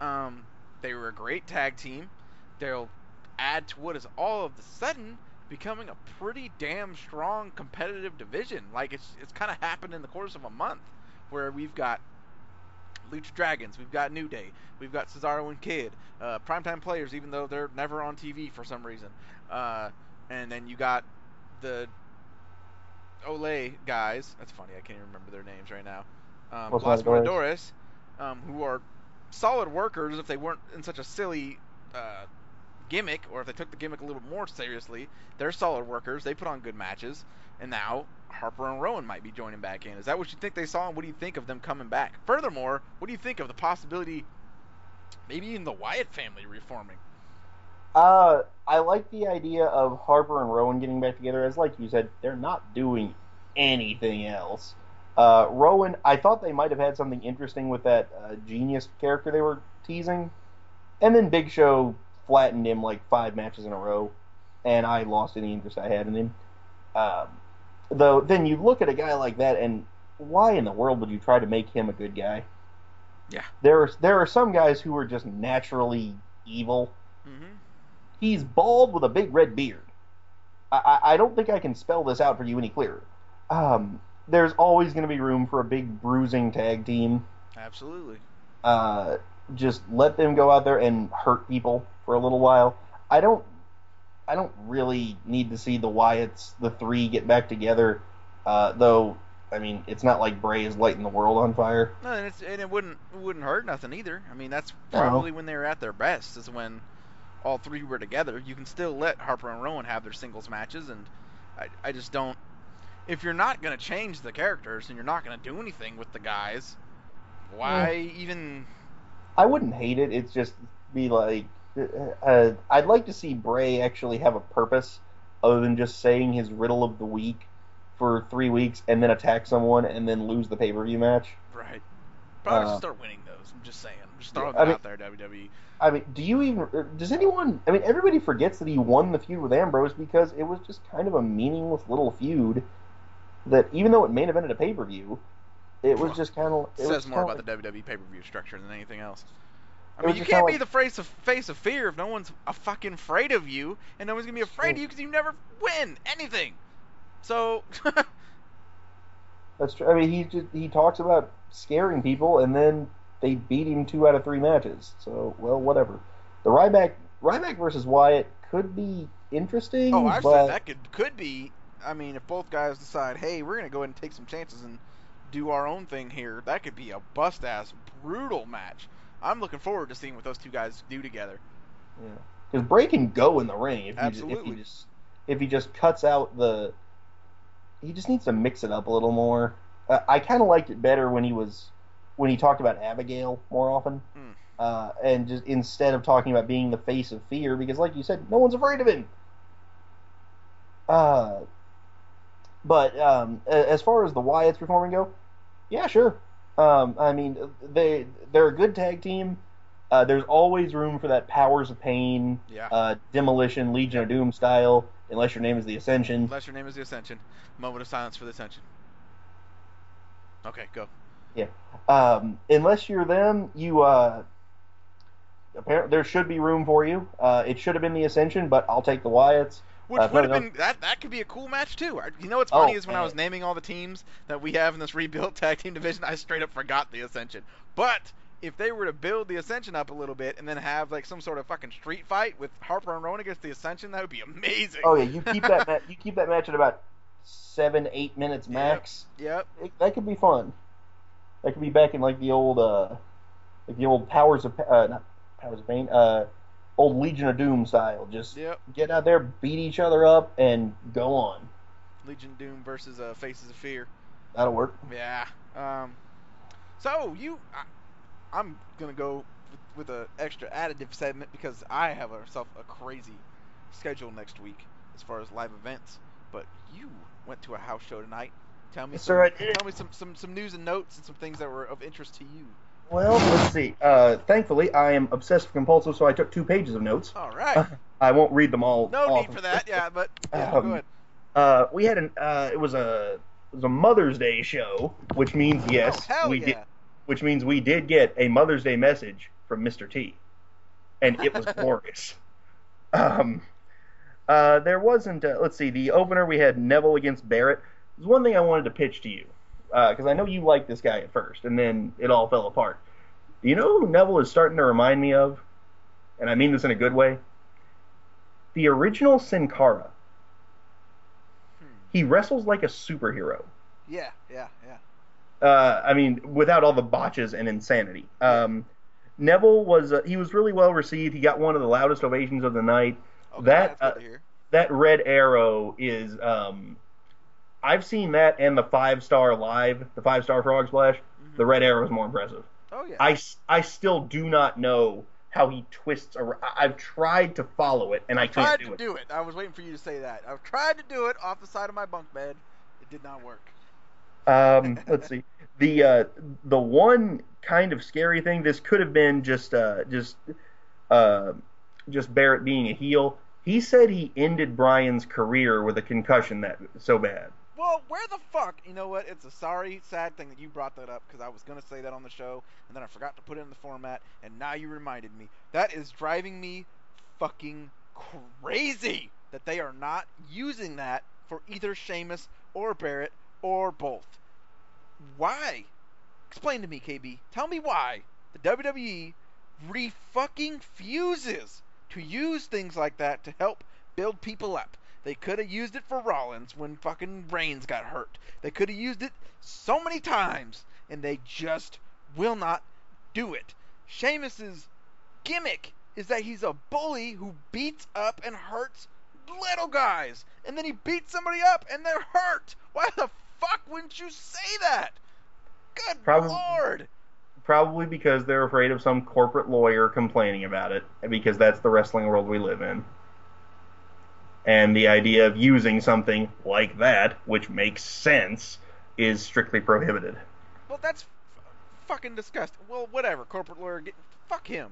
Um, they were a great tag team. They'll add to what is all of a sudden becoming a pretty damn strong competitive division. Like it's it's kind of happened in the course of a month, where we've got Lucha Dragons, we've got New Day, we've got Cesaro and Kid, uh, primetime players, even though they're never on TV for some reason. Uh, and then you got the Olay guys. That's funny. I can't even remember their names right now. Um, Los. Matadores, um, who are solid workers if they weren't in such a silly uh, gimmick, or if they took the gimmick a little more seriously. They're solid workers. They put on good matches, and now Harper and Rowan might be joining back in. Is that what you think they saw, and what do you think of them coming back? Furthermore, what do you think of the possibility, maybe even the Wyatt family reforming? Uh, I like the idea of Harper and Rowan getting back together. As like you said, they're not doing anything else. Uh, Rowan, I thought they might have had something interesting with that uh, genius character they were teasing, and then Big Show flattened him like five matches in a row, and I lost any interest I had in him. Um, though, then you look at a guy like that, and why in the world would you try to make him a good guy? Yeah. There are there are some guys who are just naturally evil Mm-hmm. he's bald with a big red beard. I, I, I don't think I can spell this out for you any clearer. um, there's always going to be room for a big bruising tag team. Absolutely. Uh, just let them go out there and hurt people for a little while. I don't, I don't really need to see the Wyatts, the three, get back together. Uh, though, I mean, it's not like Bray is lighting the world on fire. No, and, it's, and it wouldn't it wouldn't hurt nothing either. I mean, that's No. probably when they were at their best is when all three were together. You can still let Harper and Rowan have their singles matches, and I, I just don't. If you're not gonna change the characters and you're not gonna do anything with the guys, why even? I wouldn't hate it. It's just be like, uh, I'd like to see Bray actually have a purpose other than just saying his riddle of the week for three weeks and then attack someone and then lose the pay per view match. Right. Probably Uh, just start winning those. I'm just saying. I'm just yeah, throwing I that mean- out there. WWE. I mean, do you even? uh, Does anyone? I mean, everybody forgets that he won the feud with Ambrose because it was just kind of a meaningless little feud. That even though it main evented a pay per view, it was just kind of. It says more about the WWE pay-per-view structure than anything else. I mean, you can't be the face of face of fear if no one's a fucking afraid of you, and no one's gonna be afraid of you because you never win anything. So, That's true. I mean, he just he talks about scaring people, and then they beat him two out of three matches. So, well, whatever. The Ryback Ryback versus Wyatt could be interesting. oh, I but said that could could be. I mean, if both guys decide, hey, we're gonna go ahead and take some chances and do our own thing here, that could be a bust ass brutal match. I'm looking forward to seeing what those two guys do together. Yeah. Because Bray can go in the ring if he, just, if Absolutely. he just if he just cuts out the. He just needs to mix it up a little more. Uh, I kind of liked it better when he was when he talked about Abigail more often, Mm. uh, and just instead of talking about being the face of fear, because like you said, no one's afraid of him. Uh, but um, as far as the Wyatts performing go, yeah, sure. Um, I mean, they they're a good tag team. Uh, there's always room for that Powers of Pain, Yeah. uh, Demolition, Legion of Doom style, unless your name is the Ascension. Unless your name is the Ascension. Moment of silence for the Ascension. Okay, go. Yeah. Um, unless you're them, you uh, apparently there should be room for you. Uh, it should have been the Ascension, but I'll take the Wyatts. Which Uh, would have no, no. been that that could be a cool match too. You know what's Oh, funny is when I was naming all the teams that we have in this rebuilt tag team division, I straight up forgot the Ascension. But if they were to build the Ascension up a little bit and then have like some sort of fucking street fight with Harper and Rowan against the Ascension, that would be amazing. Oh yeah, you keep that ma- you keep that match at about seven, eight minutes max. Yep. It, that could be fun. That could be back in like the old uh, like the old Powers of uh, not Powers of Pain, uh, old Legion of Doom style. Just Yep. get out there, beat each other up, and go on. Legion Doom versus uh, Faces of Fear. That'll work. Yeah. Um. So you, I, I'm gonna go with, with a extra additive segment because I have myself a crazy schedule next week as far as live events. But you went to a house show tonight. Tell me, Yes, some, sir, tell me some, some some news and notes and some things that were of interest to you. Well, let's see. Uh, thankfully, I am obsessive compulsive, so I took two pages of notes. All right. I won't read them all. No need for that. Yeah, but yeah, Um, go ahead. Uh, we had an. Uh, it was a. It was a Mother's Day show, which means yes, oh, we yeah. did. Which means we did get a Mother's Day message from Mr. T, and it was glorious. Um, uh, there wasn't. Uh, let's see. The opener we had Neville against Barrett. There's one thing I wanted to pitch to you because I know you liked this guy at first, and then it all fell apart. Do you know who Neville is starting to remind me of? And I mean this in a good way. The original Sin Cara. Hmm. He wrestles like a superhero. Yeah, yeah, yeah. Uh, I mean, without all the botches and insanity. Um, Neville was uh, he was really well received. He got one of the loudest ovations of the night. Okay, That, uh. That red arrow is um, I've seen that and the five star live, the five star frog splash. Mhm. The red arrow is more impressive. Oh yeah. I, I still do not know how he twists around. I've tried to follow it and I can't tried do to it. do it. I was waiting for you to say that. I've tried to do it off the side of my bunk bed. It did not work. Um, let's see. The uh, the one kind of scary thing. This could have been just uh, just uh, just Barrett being a heel. He said he ended Brian's career with a concussion that so bad. Well, where the fuck? You know what? It's a sorry, sad thing that you brought that up because I was gonna say that on the show and then I forgot to put it in the format, and now you reminded me. That is driving me fucking crazy that they are not using that for either Sheamus or Barrett or both. Why? Explain to me, KB. Tell me why the WWE re fucking fuses to use things like that to help build people up. They could have used it for Rollins when fucking Reigns got hurt. They could have used it so many times, and they just will not do it. Sheamus's gimmick is that he's a bully who beats up and hurts little guys, and then he beats somebody up and they're hurt. Why the fuck wouldn't you say that? Good Probably- lord. Probably because they're afraid of some corporate lawyer complaining about it, because that's the wrestling world we live in. And the idea of using something like that, which makes sense, is strictly prohibited. Well, that's f- fucking disgusting. Well, whatever. Corporate lawyer, get fuck him.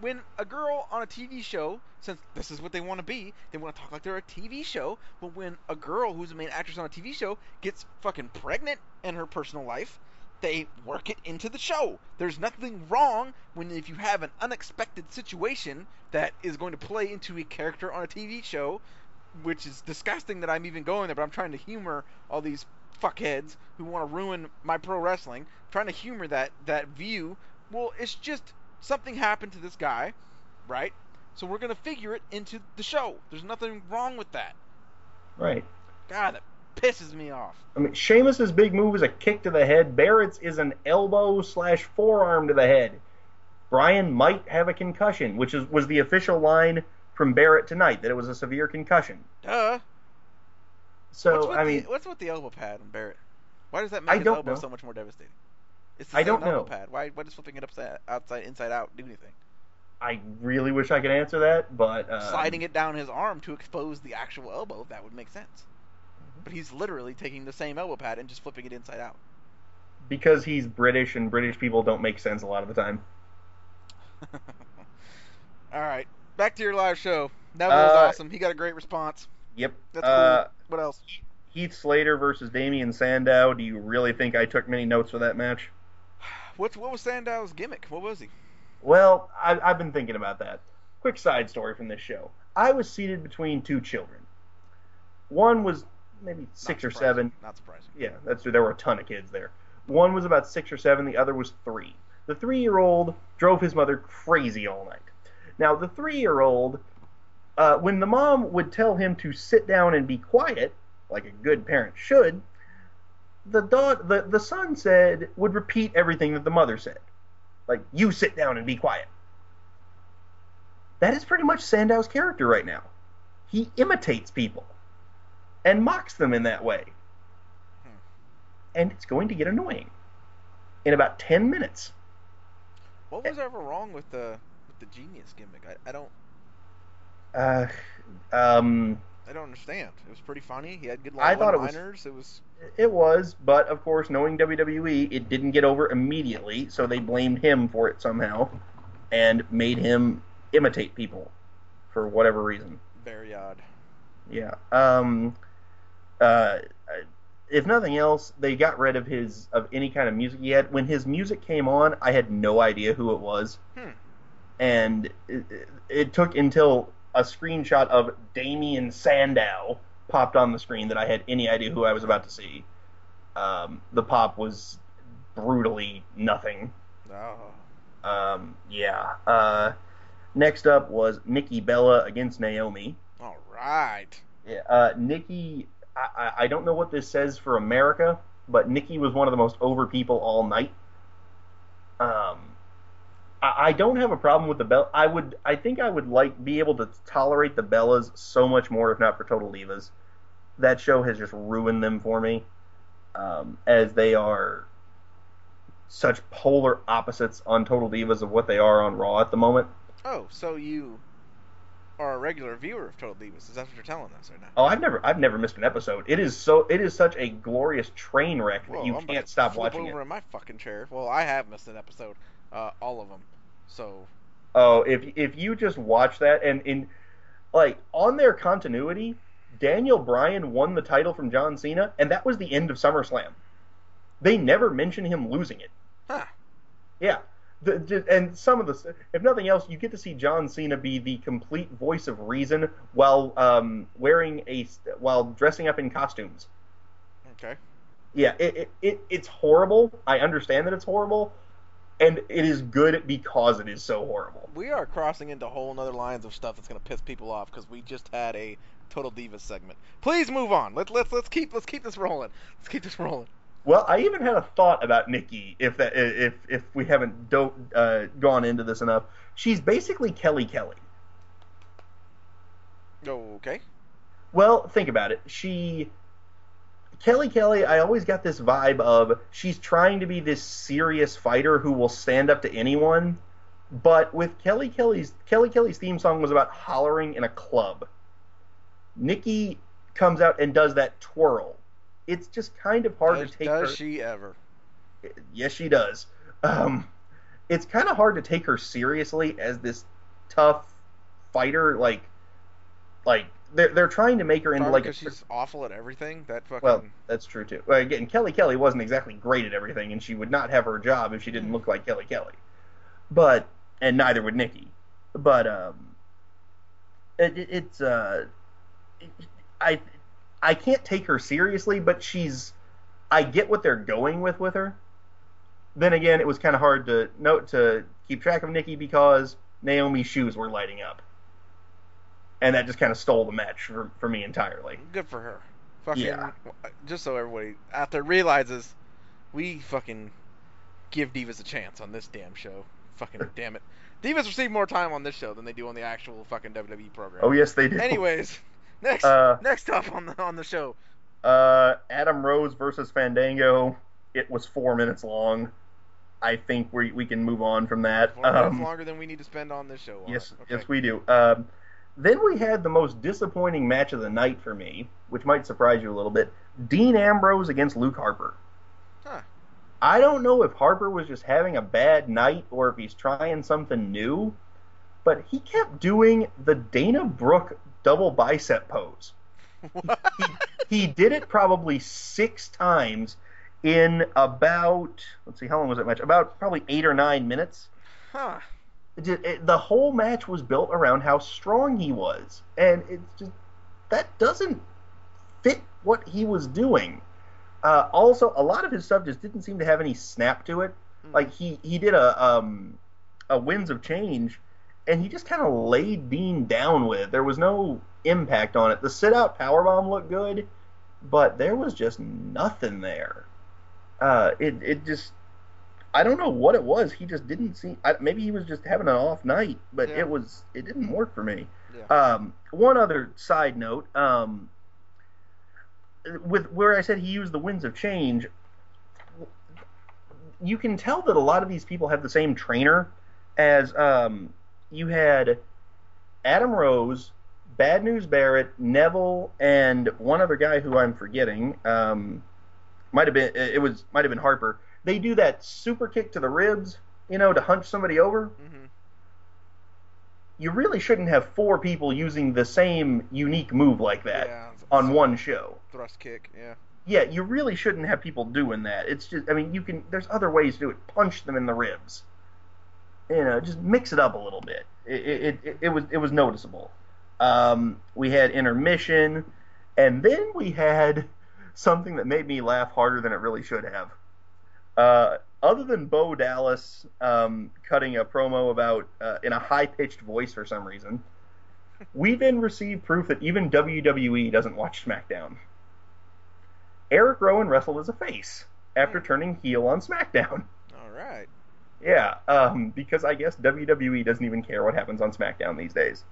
When a girl on a TV show, since this is what they want to be, they want to talk like they're a TV show. But when a girl who's a main actress on a TV show gets fucking pregnant in her personal life, they work it into the show. There's nothing wrong when if you have an unexpected situation that is going to play into a character on a TV show, which is disgusting that I'm even going there, but I'm trying to humor all these fuckheads who want to ruin my pro wrestling, trying to humor that that view. Well, it's just something happened to this guy, right? So we're gonna figure it into the show. There's nothing wrong with that. Right. God, that pisses me off. I mean, Sheamus's big move is a kick to the head. Barrett's is an elbow slash forearm to the head. Brian might have a concussion, which is was the official line from Barrett tonight that it was a severe concussion. Duh. So I mean, the, what's with the elbow pad on Barrett? Why does that I make his don't elbow know. so much more devastating? It's the I same don't elbow know. pad. Why? Why does flipping it upside, outside, inside out do anything? I really wish I could answer that, but uh, Sliding it down his arm to expose the actual elbow, that would make sense. But he's literally taking the same elbow pad and just flipping it inside out. because he's British and British people don't make sense a lot of the time. All right, back to your live show. Neville was Uh, awesome. He got a great response. Yep. That's uh, cool. What else? Heath Slater versus Damien Sandow. Do you really think I took many notes for that match? What's what was Sandow's gimmick? What was he? Well, I, I've been thinking about that. Quick side story from this show. I was seated between two children. One was maybe six or seven. Not surprising. Yeah, that's there were a ton of kids there. One was about six or seven. The other was three. The three-year-old drove his mother crazy all night. Now, the three-year-old, uh, when the mom would tell him to sit down and be quiet, like a good parent should, the dog, the the son said would repeat everything that the mother said, like "You sit down and be quiet." That is pretty much Sandow's character right now. He imitates people and mocks them in that way and it's going to get annoying in about 10 minutes. What was ever wrong with the with the genius gimmick? I, I don't Uh, um, I don't understand. It was pretty funny. He had good I thought it was-. It was it was, but of course, knowing WWE, it didn't get over immediately, so they blamed him for it somehow and made him imitate people for whatever reason. very odd. Yeah. Um, uh, if nothing else, they got rid of his of any kind of music he had. When his music came on, I had no idea who it was, Hmm. and it, it took until a screenshot of Damien Sandow popped on the screen that I had any idea who I was about to see. Um, the pop was brutally nothing. Oh. Um, yeah. Uh, next up was Nikki Bella against Naomi. All right. Yeah, uh, Nikki, I, I- don't know what this says for America, but Nikki was one of the most over people all night. Um, I, I don't have a problem with the Bell. I would, I think I would like be able to tolerate the Bellas so much more if not for Total Divas. That show has just ruined them for me, um, as they are such polar opposites on Total Divas of what they are on Raw at the moment. Oh, so you are a regular viewer of Total Divas? Is that what you're telling us right now? Oh, I've never I've never missed an episode. It is so it is such a glorious train wreck that Whoa, you I'm can't to stop flip watching over it. in my fucking chair. Well, I have missed an episode, uh, all of them. So Oh, if if you just watch that and in like on their continuity, Daniel Bryan won the title from John Cena, and that was the end of SummerSlam. They never mention him losing it. Huh. Yeah. The, and some of the, if nothing else, you get to see John Cena be the complete voice of reason while um, wearing a, while dressing up in costumes. okay. Yeah, it, it, it it's horrible. I understand that it's horrible, and it is good because it is so horrible. We are crossing into whole other lines of stuff that's gonna piss people off because we just had a Total Divas segment. Please move on. Let's let's let's keep let's keep this rolling. Let's keep this rolling. Well, I even had a thought about Nikki. If that if if we haven't do, uh, gone into this enough, she's basically Kelly Kelly. Okay. Well, think about it. She Kelly Kelly, I always got this vibe of she's trying to be this serious fighter who will stand up to anyone, but with Kelly Kelly's Kelly Kelly's theme song was about hollering in a club. Nikki comes out and does that twirl. It's just kind of hard does, to take does her. she ever? Yes, she does. Um, it's kind of hard to take her seriously as this tough fighter. Like, like they're they're trying to make her into Probably like a because she's awful at everything. That fucking. well, that's true too. Well, again, Kelly Kelly wasn't exactly great at everything, and she would not have her job if she didn't look like Kelly Kelly. But and neither would Nikki. But um, it, it, it's uh, I I can't take her seriously, but she's I get what they're going with with her. Then again, it was kind of hard to note to keep track of Nikki because Naomi's shoes were lighting up, and that just kind of stole the match for, for me entirely. Good for her. Fucking. Yeah. Just so everybody out there realizes, we fucking give divas a chance on this damn show. Fucking damn it. Divas receive more time on this show than they do on the actual fucking WWE program. Oh yes, they do. Anyways, next Uh, next up on the on the show. Uh, Adam Rose versus Fandango. It was four minutes long. I think we we can move on from that. Four minutes Um, longer than we need to spend on this show. on yes. Okay. yes, we do. Um, then we had the most disappointing match of the night for me, which might surprise you a little bit. Dean Ambrose against Luke Harper. Huh. I don't know if Harper was just having a bad night or if he's trying something new, but he kept doing the Dana Brooke double bicep pose. he did it probably six times in about let's see how long was that match about probably eight or nine minutes Huh. it, it- the whole match was built around how strong he was and it's just that doesn't fit what he was doing uh, also a lot of his stuff just didn't seem to have any snap to it Hmm. like he he did a um a winds of change and he just kind of laid Dean down with it. There was no impact on it. The sit out power bomb looked good, but there was just nothing there. Uh, it it just I don't know what it was. He just didn't seem. I, maybe he was just having an off night, but Yeah. it was it didn't work for me. Yeah. Um, one other side note, um, with where I said he used the winds of change, you can tell that a lot of these people have the same trainer as um, you had Adam Rose, Bad News Barrett, Neville, and one other guy who I'm forgetting. Um, might have been it was might have been Harper. They do that super kick to the ribs, you know, to hunch somebody over. hmm You really shouldn't have four people using the same unique move like that Yeah. on one show. thrust kick. Yeah. Yeah, you really shouldn't have people doing that. It's just, I mean, you can. There's other ways to do it. Punch them in the ribs. You know, just mix it up a little bit. It it, it, it was it was noticeable. Um, we had intermission, and then we had something that made me laugh harder than it really should have. Uh, other than Bo Dallas um, cutting a promo about uh, in a high pitched voice for some reason, we then received proof that even WWE doesn't watch SmackDown. Eric Rowan wrestled as a face after turning heel on SmackDown. All right. Yeah, um, because I guess WWE doesn't even care what happens on SmackDown these days.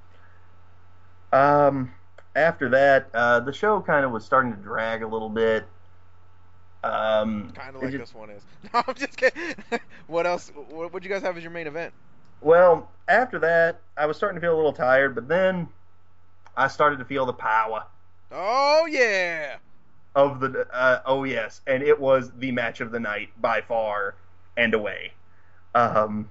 Um, after that, uh, the show kind of was starting to drag a little bit. Um, Kind of like just- this one is. No, I'm just kidding. what else? What would you guys have as your main event? Well, after that, I was starting to feel a little tired, but then I started to feel the power Oh yeah. of the uh, oh yes, and it was the match of the night by far and away. Um,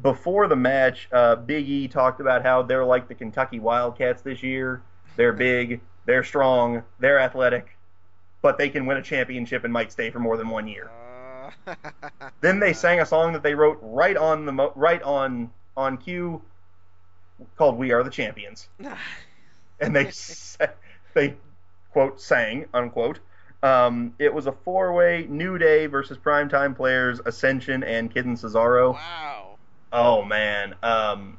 before the match, uh, Big E talked about how they're like the Kentucky Wildcats this year. They're big, they're strong, they're athletic, but they can win a championship and might stay for more than one year. Uh, Then they sang a song that they wrote right on the mo- right on on cue called "We Are the Champions." and they sa- they quote sang unquote Um, it was a four-way New Day versus Primetime players Ascension and Kid and Cesaro. Wow. Oh man, um,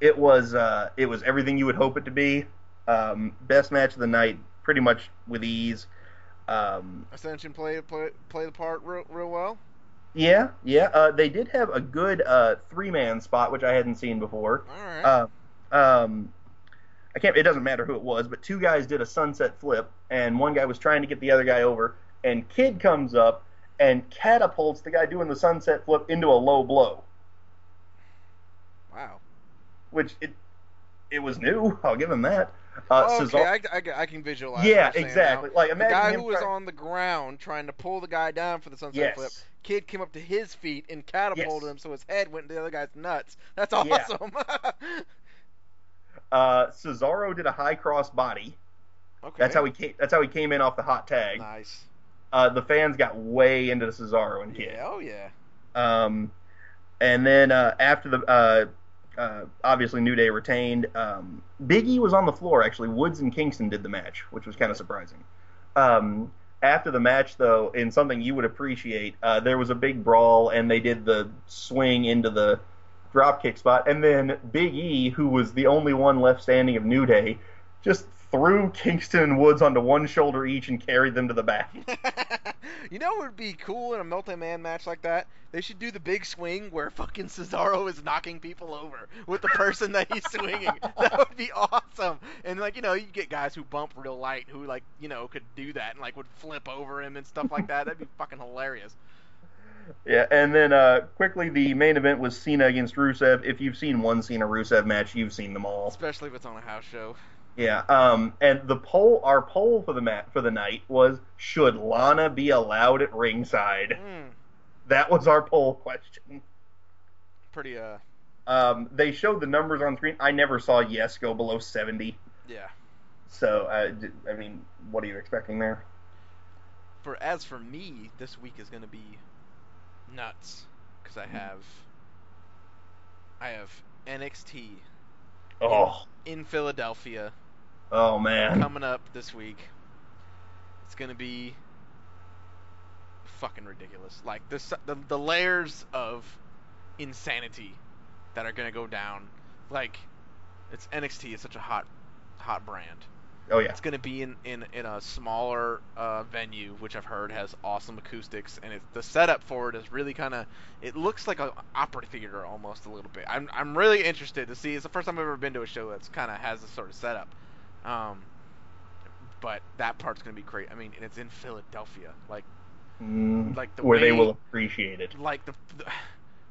it was uh, it was everything you would hope it to be. Um, best match of the night, pretty much with ease. Um, Ascension play play play the part real, real well. yeah, yeah. Uh, they did have a good uh, three-man spot, which I hadn't seen before. All right. Uh, um, I can't. It doesn't matter who it was, but two guys did a sunset flip, and one guy was trying to get the other guy over, and Kid comes up and catapults the guy doing the sunset flip into a low blow, wow. which it it was new. I'll give him that. Uh, Oh, okay, Cesaro- I, I, I can visualize. yeah, what you're saying exactly. now. Like The guy who was try- on the ground trying to pull the guy down for the sunset yes. flip. Kid came up to his feet and catapulted Yes. him, so his head went into the other guy's nuts. That's Yeah. Uh, Cesaro did a high cross body. okay. That's how he came. That's how he came in off the hot tag. Nice. Uh, the fans got way into Cesaro and Kid. Yeah. Oh yeah. Um, and then uh, after the uh, uh, obviously New Day retained. Um, Big E was on the floor actually. Woods and Kingston did the match, which was kind of surprising. Um, after the match, though, in something you would appreciate, uh, there was a big brawl, and they did the swing into the dropkick spot, and then Big E, who was the only one left standing of New Day, just threw Kingston and Woods onto one shoulder each and carried them to the back. you know what would be cool in a multi-man match like that? They should do the big swing where fucking Cesaro is knocking people over with the person that he's swinging. That would be awesome. And like you know, you get guys who bump real light who like you know could do that and like would flip over him and stuff like that. That'd be fucking hilarious. Yeah, and then uh, quickly the main event was Cena against Rusev. If you've seen one Cena Rusev match, you've seen them all. Especially if it's on a house show. Yeah. Um, and the poll, our poll for the mat for the night was: Should Lana be allowed at ringside? Mm, That was our poll question. pretty uh Um, they showed the numbers on screen. I never saw yes go below seventy. yeah. So, uh, d- I mean, what are you expecting there? For as for me, this week is gonna be nuts because I have I have NXT Oh, in Philadelphia oh man. coming up this week. It's gonna be fucking ridiculous. Like this, the the layers of insanity that are gonna go down. Like it's NXT is such a hot hot brand. Oh yeah. It's gonna be in in, in a smaller uh, venue, which I've heard has awesome acoustics, and it's the setup for it is really kind of. It looks like an opera theater almost a little bit. I'm I'm really interested to see. It's the first time I've ever been to a show that's kind of has this sort of setup. Um, but that part's gonna be great. I mean, and it's in Philadelphia, like Mm, like the where they will appreciate it. like the, the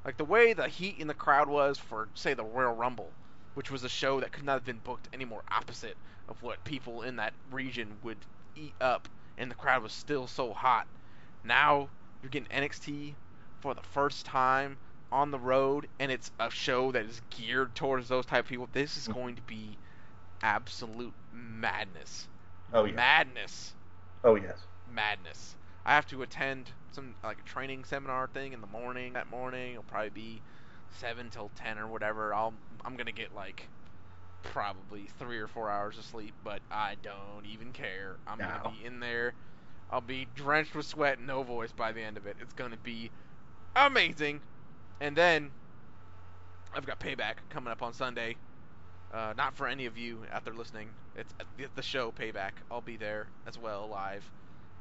like the way the heat in the crowd was for say the Royal Rumble, which was a show that could not have been booked any more opposite of what people in that region would eat up, and the crowd was still so hot. Now you're getting NXT for the first time on the road, and it's a show that is geared towards those type of people. This is mm-hmm. going to be absolute madness. Oh yeah. Madness Oh yes. madness. I have to attend some like a training seminar thing in the morning. That morning it'll probably be seven till ten or whatever. I'll I'm gonna get like probably three or four hours of sleep, but I don't even care. I'm No. gonna be in there. I'll be drenched with sweat, and no voice by the end of it. It's gonna be amazing. And then I've got payback coming up on Sunday. Uh, not for any of you out there listening. It's the- the show payback. I'll be there as well live.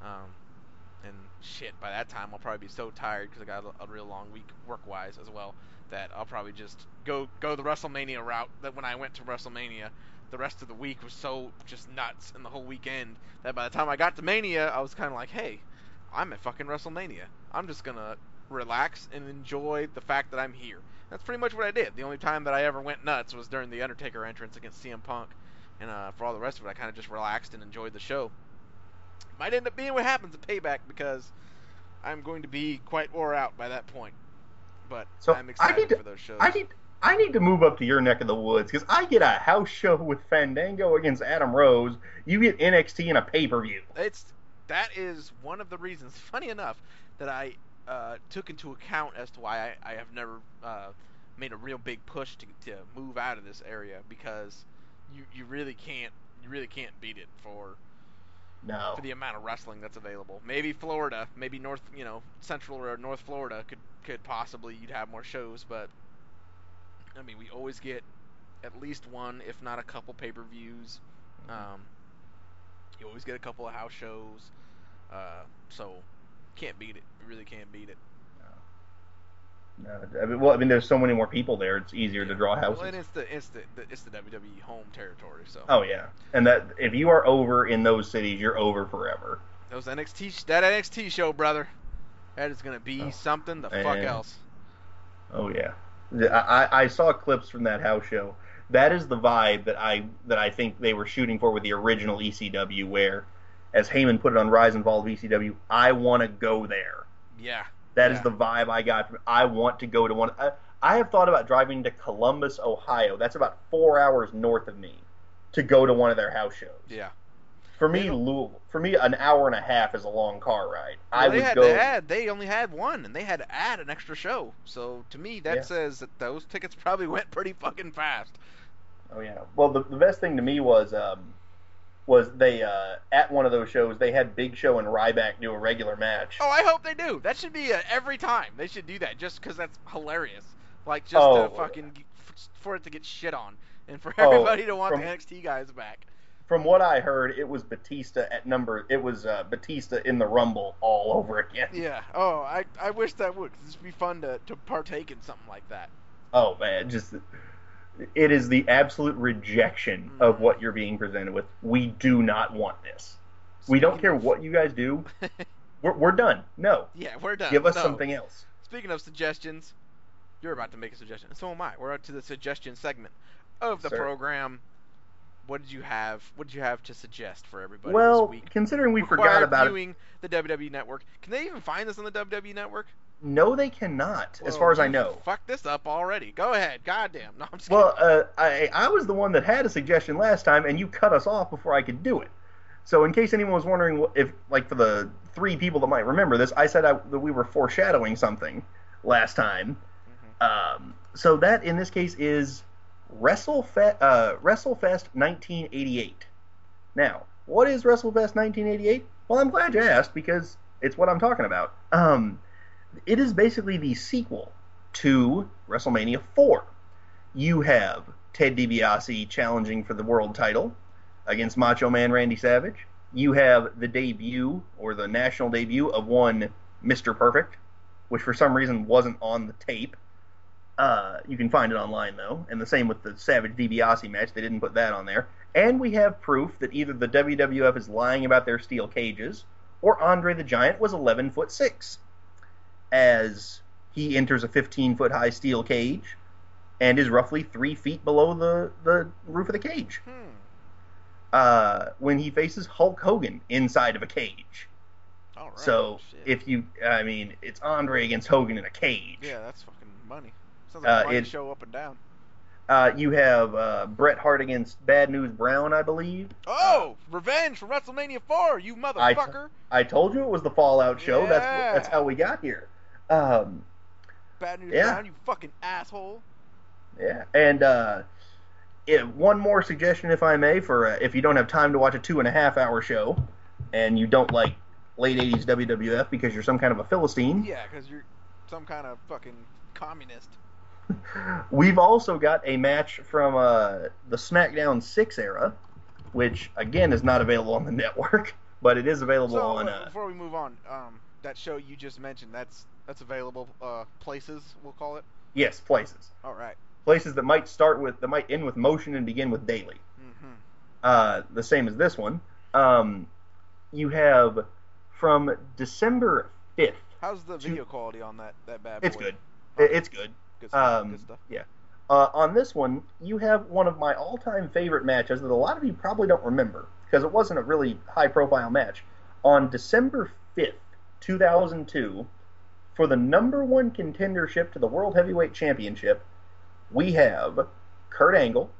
Um, and shit, by that time I'll probably be so tired because I got a, a real long week work wise as well that I'll probably just go go the WrestleMania route. That when I went to WrestleMania, the rest of the week was so just nuts and the whole weekend that by the time I got to Mania, I was kind of like, hey, I'm at fucking WrestleMania. I'm just gonna relax and enjoy the fact that I'm here. That's pretty much what I did. The only time that I ever went nuts was during the Undertaker entrance against CM Punk, and uh, for all the rest of it, I kind of just relaxed and enjoyed the show. Might end up being what happens at Payback because I'm going to be quite wore out by that point. But So, I'm I need to- for those shows. I need I need to move up to your neck of the woods because I get a house show with Fandango against Adam Rose. You get NXT in a pay per view. It's that is one of the reasons. Funny enough, that I uh, took into account as to why I, I have never uh, made a real big push to, to move out of this area because you, you really can't you really can't beat it for No. for the amount of wrestling that's available. Maybe Florida, maybe North, you know, Central or North Florida could could possibly you'd have more shows, but I mean, we always get at least one, if not a couple pay-per-views. Um, you always get a couple of house shows, uh, so can't beat it. You really can't beat it. No, I mean, well, I mean, there's so many more people there. It's easier to draw Well, houses. and it's the it's the, it's the WWE home territory, so oh yeah, and that if you are over in those cities, you're over forever. those NXT that NXT show, brother, that is gonna be Oh, something the fuck else. Oh yeah, I, I I saw clips from that house show. That is the vibe that I that I think they were shooting for with the original ECW, where, as Heyman put it on Rise and Fall of ECW, I want to go there. Yeah. That is Yeah. the vibe I got. From, I want to go to one. I, I have thought about driving to Columbus, Ohio. That's about four hours north of me, to go to one of their house shows. Yeah. For me, Louisville, for me, an hour and a half is a long car ride. I they would had go. they had they only had one, and they had to add an extra show. So to me, that Yeah. says that those tickets probably went pretty fucking fast. Oh yeah. Well, the, the best thing to me was um, was they uh, at one of those shows they had Big Show and Ryback do a regular match. Oh, I hope they do. That should be uh every time. They should do that just because that's hilarious. Like just Oh. to fucking for it to get shit on, and for Oh, everybody to want from- the NXT guys back. From what I heard, it was Batista at number. It was uh, Batista in the Rumble all over again. Yeah. Oh, I I wish that would. 'cause this would be fun to to partake in something like that. Oh man, just it is the absolute rejection of what you're being presented with. We do not want this. We don't care of- what you guys do. We're, we're done. No, yeah, we're done. give us No. something else. Speaking of suggestions, you're about to make a suggestion, so am I. We're up to the suggestion segment of the Sir. program. What did you have? What did you have to suggest for everybody Well, this week? considering we forgot Required about it, viewing the WWE Network. Can they even find this on the WWE Network? No, they cannot, as far as I know. Fuck this up already. Go ahead. Goddamn. No, I'm just Well, uh, I I was the one that had a suggestion last time, and you cut us off before I could do it. So, in case anyone was wondering if, like, for the three people that might remember this, I said I, that we were foreshadowing something last time. Mhm. Um, so that in this case is WrestleFest, uh, WrestleFest 1988. Now, what is WrestleFest 1988? Well, I'm glad you asked because it's what I'm talking about. Um, it is basically the sequel to WrestleMania 4. You have Ted DiBiase challenging for the world title against Macho Man Randy Savage. You have the debut or the national debut of one Mr. Perfect, which for some reason wasn't on the tape. Uh, you can find it online though, and the same with the Savage DiBiase match. They didn't put that on there. And we have proof that either the WWF is lying about their steel cages, or Andre the Giant was 11 foot six, as he enters a 15 foot high steel cage, and is roughly three feet below the the roof of the cage. Hmm. Uh, when he faces Hulk Hogan inside of a cage. All right. So Shit. if you, I mean, it's Andre against Hogan in a cage. yeah, that's fucking money. Sounds like Uh, a money it- show up and down. Uh, you have uh, Bret Hart against Bad News Brown, I believe. Oh, revenge from WrestleMania 4, you motherfucker. I told you it was the Fallout show. That's that's how we got here. Um, Bad news, yeah. Brown, you fucking asshole. yeah, and uh, it, one more suggestion, if I may, for uh, if you don't have time to watch a two and a half hour show, and you don't like late '80s WWF because you're some kind of a philistine. Yeah, because you're some kind of fucking communist. We've also got a match from uh, the SmackDown 6 era, which, again, is not available on the network, but it is available So on. uh, Uh, before we move on, um, that show you just mentioned, that's available uh, places, we'll call it. yes, places. All right. Places that might start with, that might end with motion and begin with daily. Mm-hmm. Uh, the same as this one. Um, you have from December 5th. How's the Two- video quality on that that bad boy? It's good. It- It's good. Good stuff. Um, good stuff. yeah. Uh, on this one, you have one of my all-time favorite matches that a lot of you probably don't remember because it wasn't a really high-profile match. On December 5th, 2002, for the number one contendership to the World Heavyweight Championship, we have Kurt Angle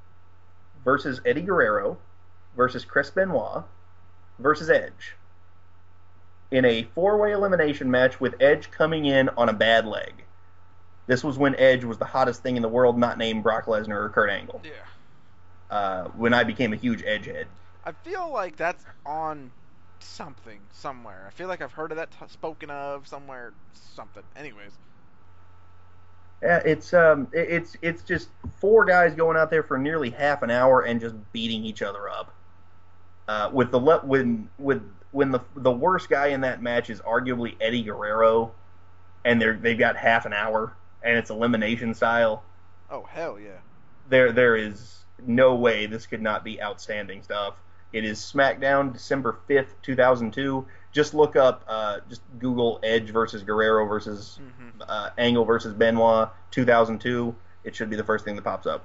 versus Eddie Guerrero versus Chris Benoit versus Edge in a four-way elimination match with Edge coming in on a bad leg. This was when Edge was the hottest thing in the world, not named Brock Lesnar or Kurt Angle. Yeah. Uh, when I became a huge Edge head. I feel like that's on something somewhere. I feel like I've heard of that t- spoken of somewhere. Something. Anyways. Yeah, it's um, it's it's just four guys going out there for nearly half an hour and just beating each other up. Uh, with the le- when with when the the worst guy in that match is arguably Eddie Guerrero, and they're they've got half an hour and it's elimination style. Oh hell yeah. There there is no way this could not be outstanding stuff. It is SmackDown, December fifth, two thousand two. Just look up, uh, just Google Edge versus Guerrero versus hmm uh, Angle versus Benoit 2002. It should be the first thing that pops up.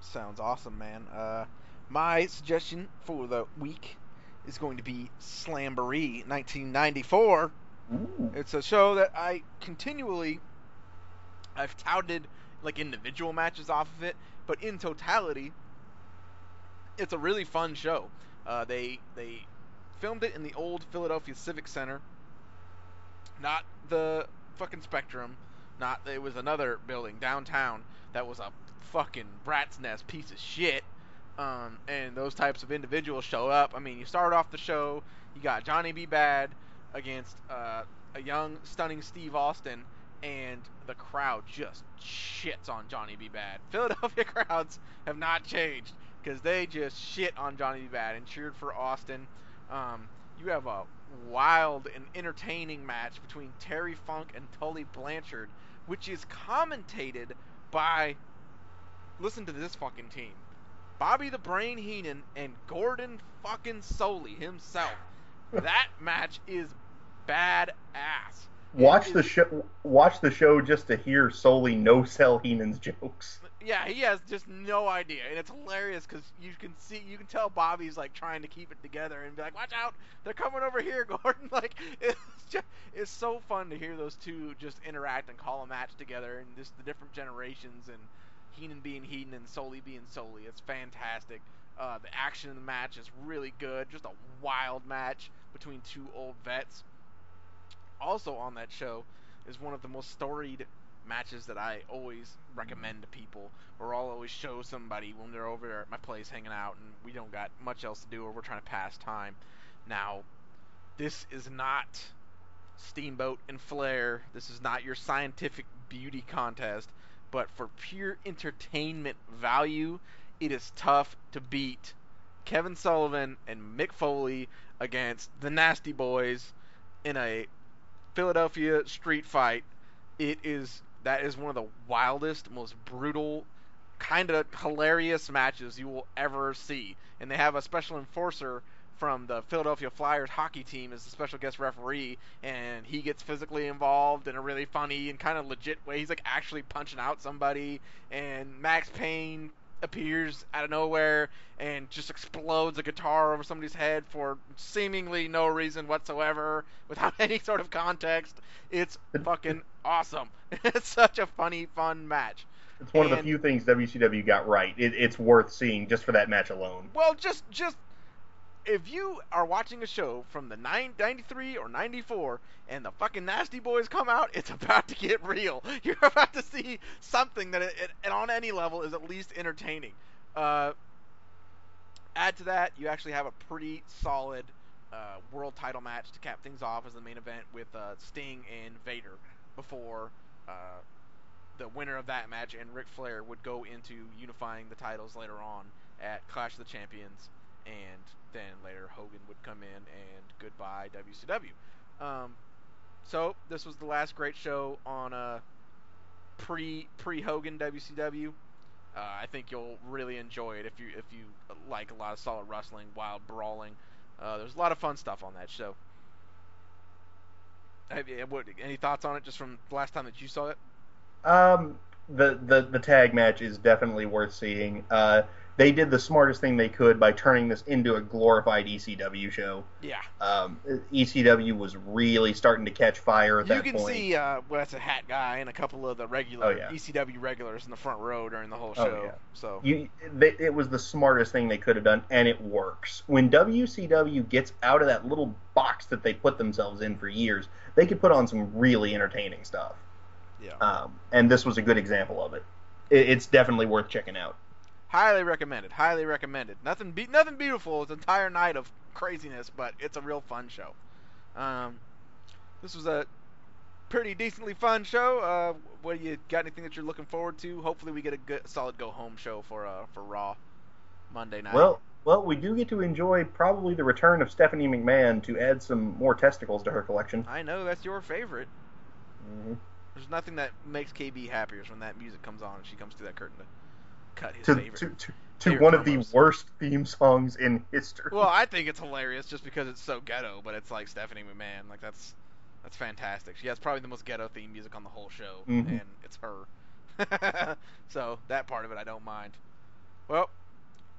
Sounds awesome, man. Uh, my suggestion for the week is going to be Slamboree 1994. Ooh. It's a show that I continually I've touted like individual matches off of it, but in totality, it's a really fun show. Uh, they they filmed it in the old Philadelphia Civic Center, not the fucking Spectrum, not it was another building downtown that was a fucking rat's nest piece of shit. Um, and those types of individuals show up. I mean, you start off the show, you got Johnny B. Bad against uh, a young, stunning Steve Austin, and the crowd just shits on Johnny B. Bad. Philadelphia crowds have not changed because they just shit on Johnny B. Bad and cheered for Austin. Um, you have a wild and entertaining match between Terry Funk and Tully Blanchard, which is commentated by. Listen to this fucking team. Bobby the Brain Heenan and Gordon fucking Solie himself. that match is badass. Watch the show. Watch the show just to hear Solie no sell Heenan's jokes. Yeah, he has just no idea, and it's hilarious because you can see, you can tell Bobby's like trying to keep it together and be like, "Watch out, they're coming over here, Gordon!" Like it's just, it's so fun to hear those two just interact and call a match together, and just the different generations and Heenan being Heenan and Solie being Solie. It's fantastic. Uh, the action in the match is really good. Just a wild match between two old vets. Also on that show is one of the most storied matches that I always recommend to people, or I'll always show somebody when they're over at my place hanging out and we don't got much else to do or we're trying to pass time. Now, this is not Steamboat and Flair. This is not your scientific beauty contest, but for pure entertainment value, it is tough to beat Kevin Sullivan and Mick Foley against the Nasty Boys in a Philadelphia street fight. It is that is one of the wildest, most brutal, kind of hilarious matches you will ever see. And they have a special enforcer from the Philadelphia Flyers hockey team as the special guest referee, and he gets physically involved in a really funny and kind of legit way. He's like actually punching out somebody, and Maxx Payne appears out of nowhere and just explodes a guitar over somebody's head for seemingly no reason whatsoever without any sort of context. It's fucking awesome. It's such a funny, fun match. It's one of the few things WCW got right. It, it's worth seeing just for that match alone. Well, just just if you are watching a show from the 9, 93 or 94 and the fucking Nasty Boys come out, it's about to get real. You're about to see something that, it, it, on any level, is at least entertaining. Uh, add to that, you actually have a pretty solid uh, world title match to cap things off as the main event with uh, Sting and Vader before uh, the winner of that match and Ric Flair would go into unifying the titles later on at Clash of the Champions, and then later Hogan would come in and goodbye WCW. Um, so this was the last great show on uh, pre pre Hogan WCW. Uh, I think you'll really enjoy it if you if you like a lot of solid wrestling, wild brawling. Uh, there's a lot of fun stuff on that show. Have you, what, any thoughts on it just from the last time that you saw it? Um, the, the the tag match is definitely worth seeing. Uh, they did the smartest thing they could by turning this into a glorified ECW show. Yeah. Um, ECW was really starting to catch fire at You that can see uh, well, that's a hat guy and a couple of the regular Oh, yeah. ECW regulars in the front row during the whole show. Oh, show. yeah. So You, they, it was the smartest thing they could have done, and it works. When WCW gets out of that little box that they put themselves in for years, they could put on some really entertaining stuff. yeah, Um, and this was a good example of it. it. It's definitely worth checking out. Highly recommended. Highly recommended. Nothing be- nothing beautiful. It's an entire night of craziness, but it's a real fun show. Um, this was a pretty decently fun show. Uh, what do you got? Anything that you're looking forward to? Hopefully, we get a good, solid go home show for uh for Raw Monday night. Well, well, we do get to enjoy probably the return of Stephanie McMahon to add some more testicles to her collection. I know that's your favorite. hmm There's nothing that makes KB happier is when that music comes on and she comes through that curtain to cut his To, favorite. to, to, to favorite one of promos. the worst theme songs in history. Well, I think it's hilarious just because it's so ghetto, but it's like Stephanie McMahon. Like that's that's fantastic. She has probably the most ghetto theme music on the whole show, Mhm. and it's her. so that part of it I don't mind. Well,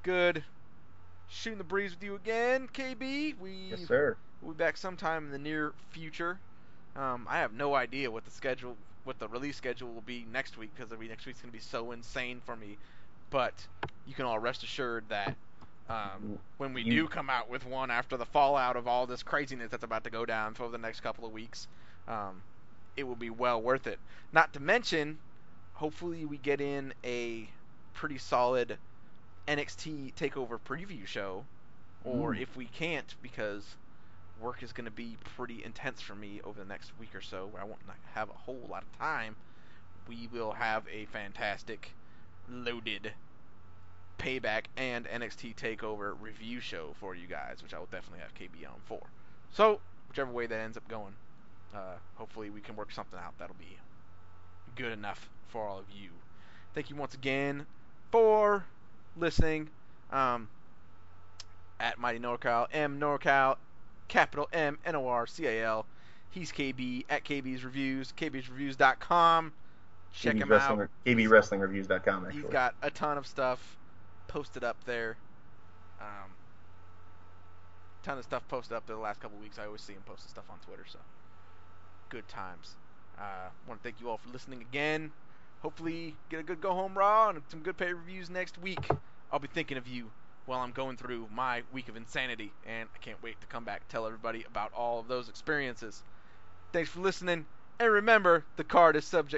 good shooting the breeze with you again, KB. We yes, sir. We'll be back sometime in the near future. Um, I have no idea what the schedule, what the release schedule will be next week because next week's gonna be so insane for me. But you can all rest assured that um, when we do come out with one after the fallout of all this craziness that's about to go down for the next couple of weeks, um, it will be well worth it. Not to mention, hopefully we get in a pretty solid NXT Takeover preview show, or Mm. if we can't, because work is going to be pretty intense for me over the next week or so, where I won't have a whole lot of time. We will have a fantastic, loaded payback and NXT Takeover review show for you guys, which I will definitely have KB on for. So whichever way that ends up going, uh, hopefully we can work something out that'll be good enough for all of you. Thank you once again for listening. Um, at Mighty NorCal, M NorCal, capital M N O R C A L. He's KB at KB's Reviews, KB's KB'sReviews.com. Check KB him Wrestling, out. KBWrestlingReviews.com, actually. He's got a ton of stuff posted up there. Um, ton of stuff posted up there the last couple of weeks. I always see him posting stuff on Twitter, so good times. Uh, want to thank you all for listening again. Hopefully, get a good go home raw and some good pay reviews next week. I'll be thinking of you while I'm going through my week of insanity, and I can't wait to come back and tell everybody about all of those experiences. Thanks for listening, and remember, the card is subject.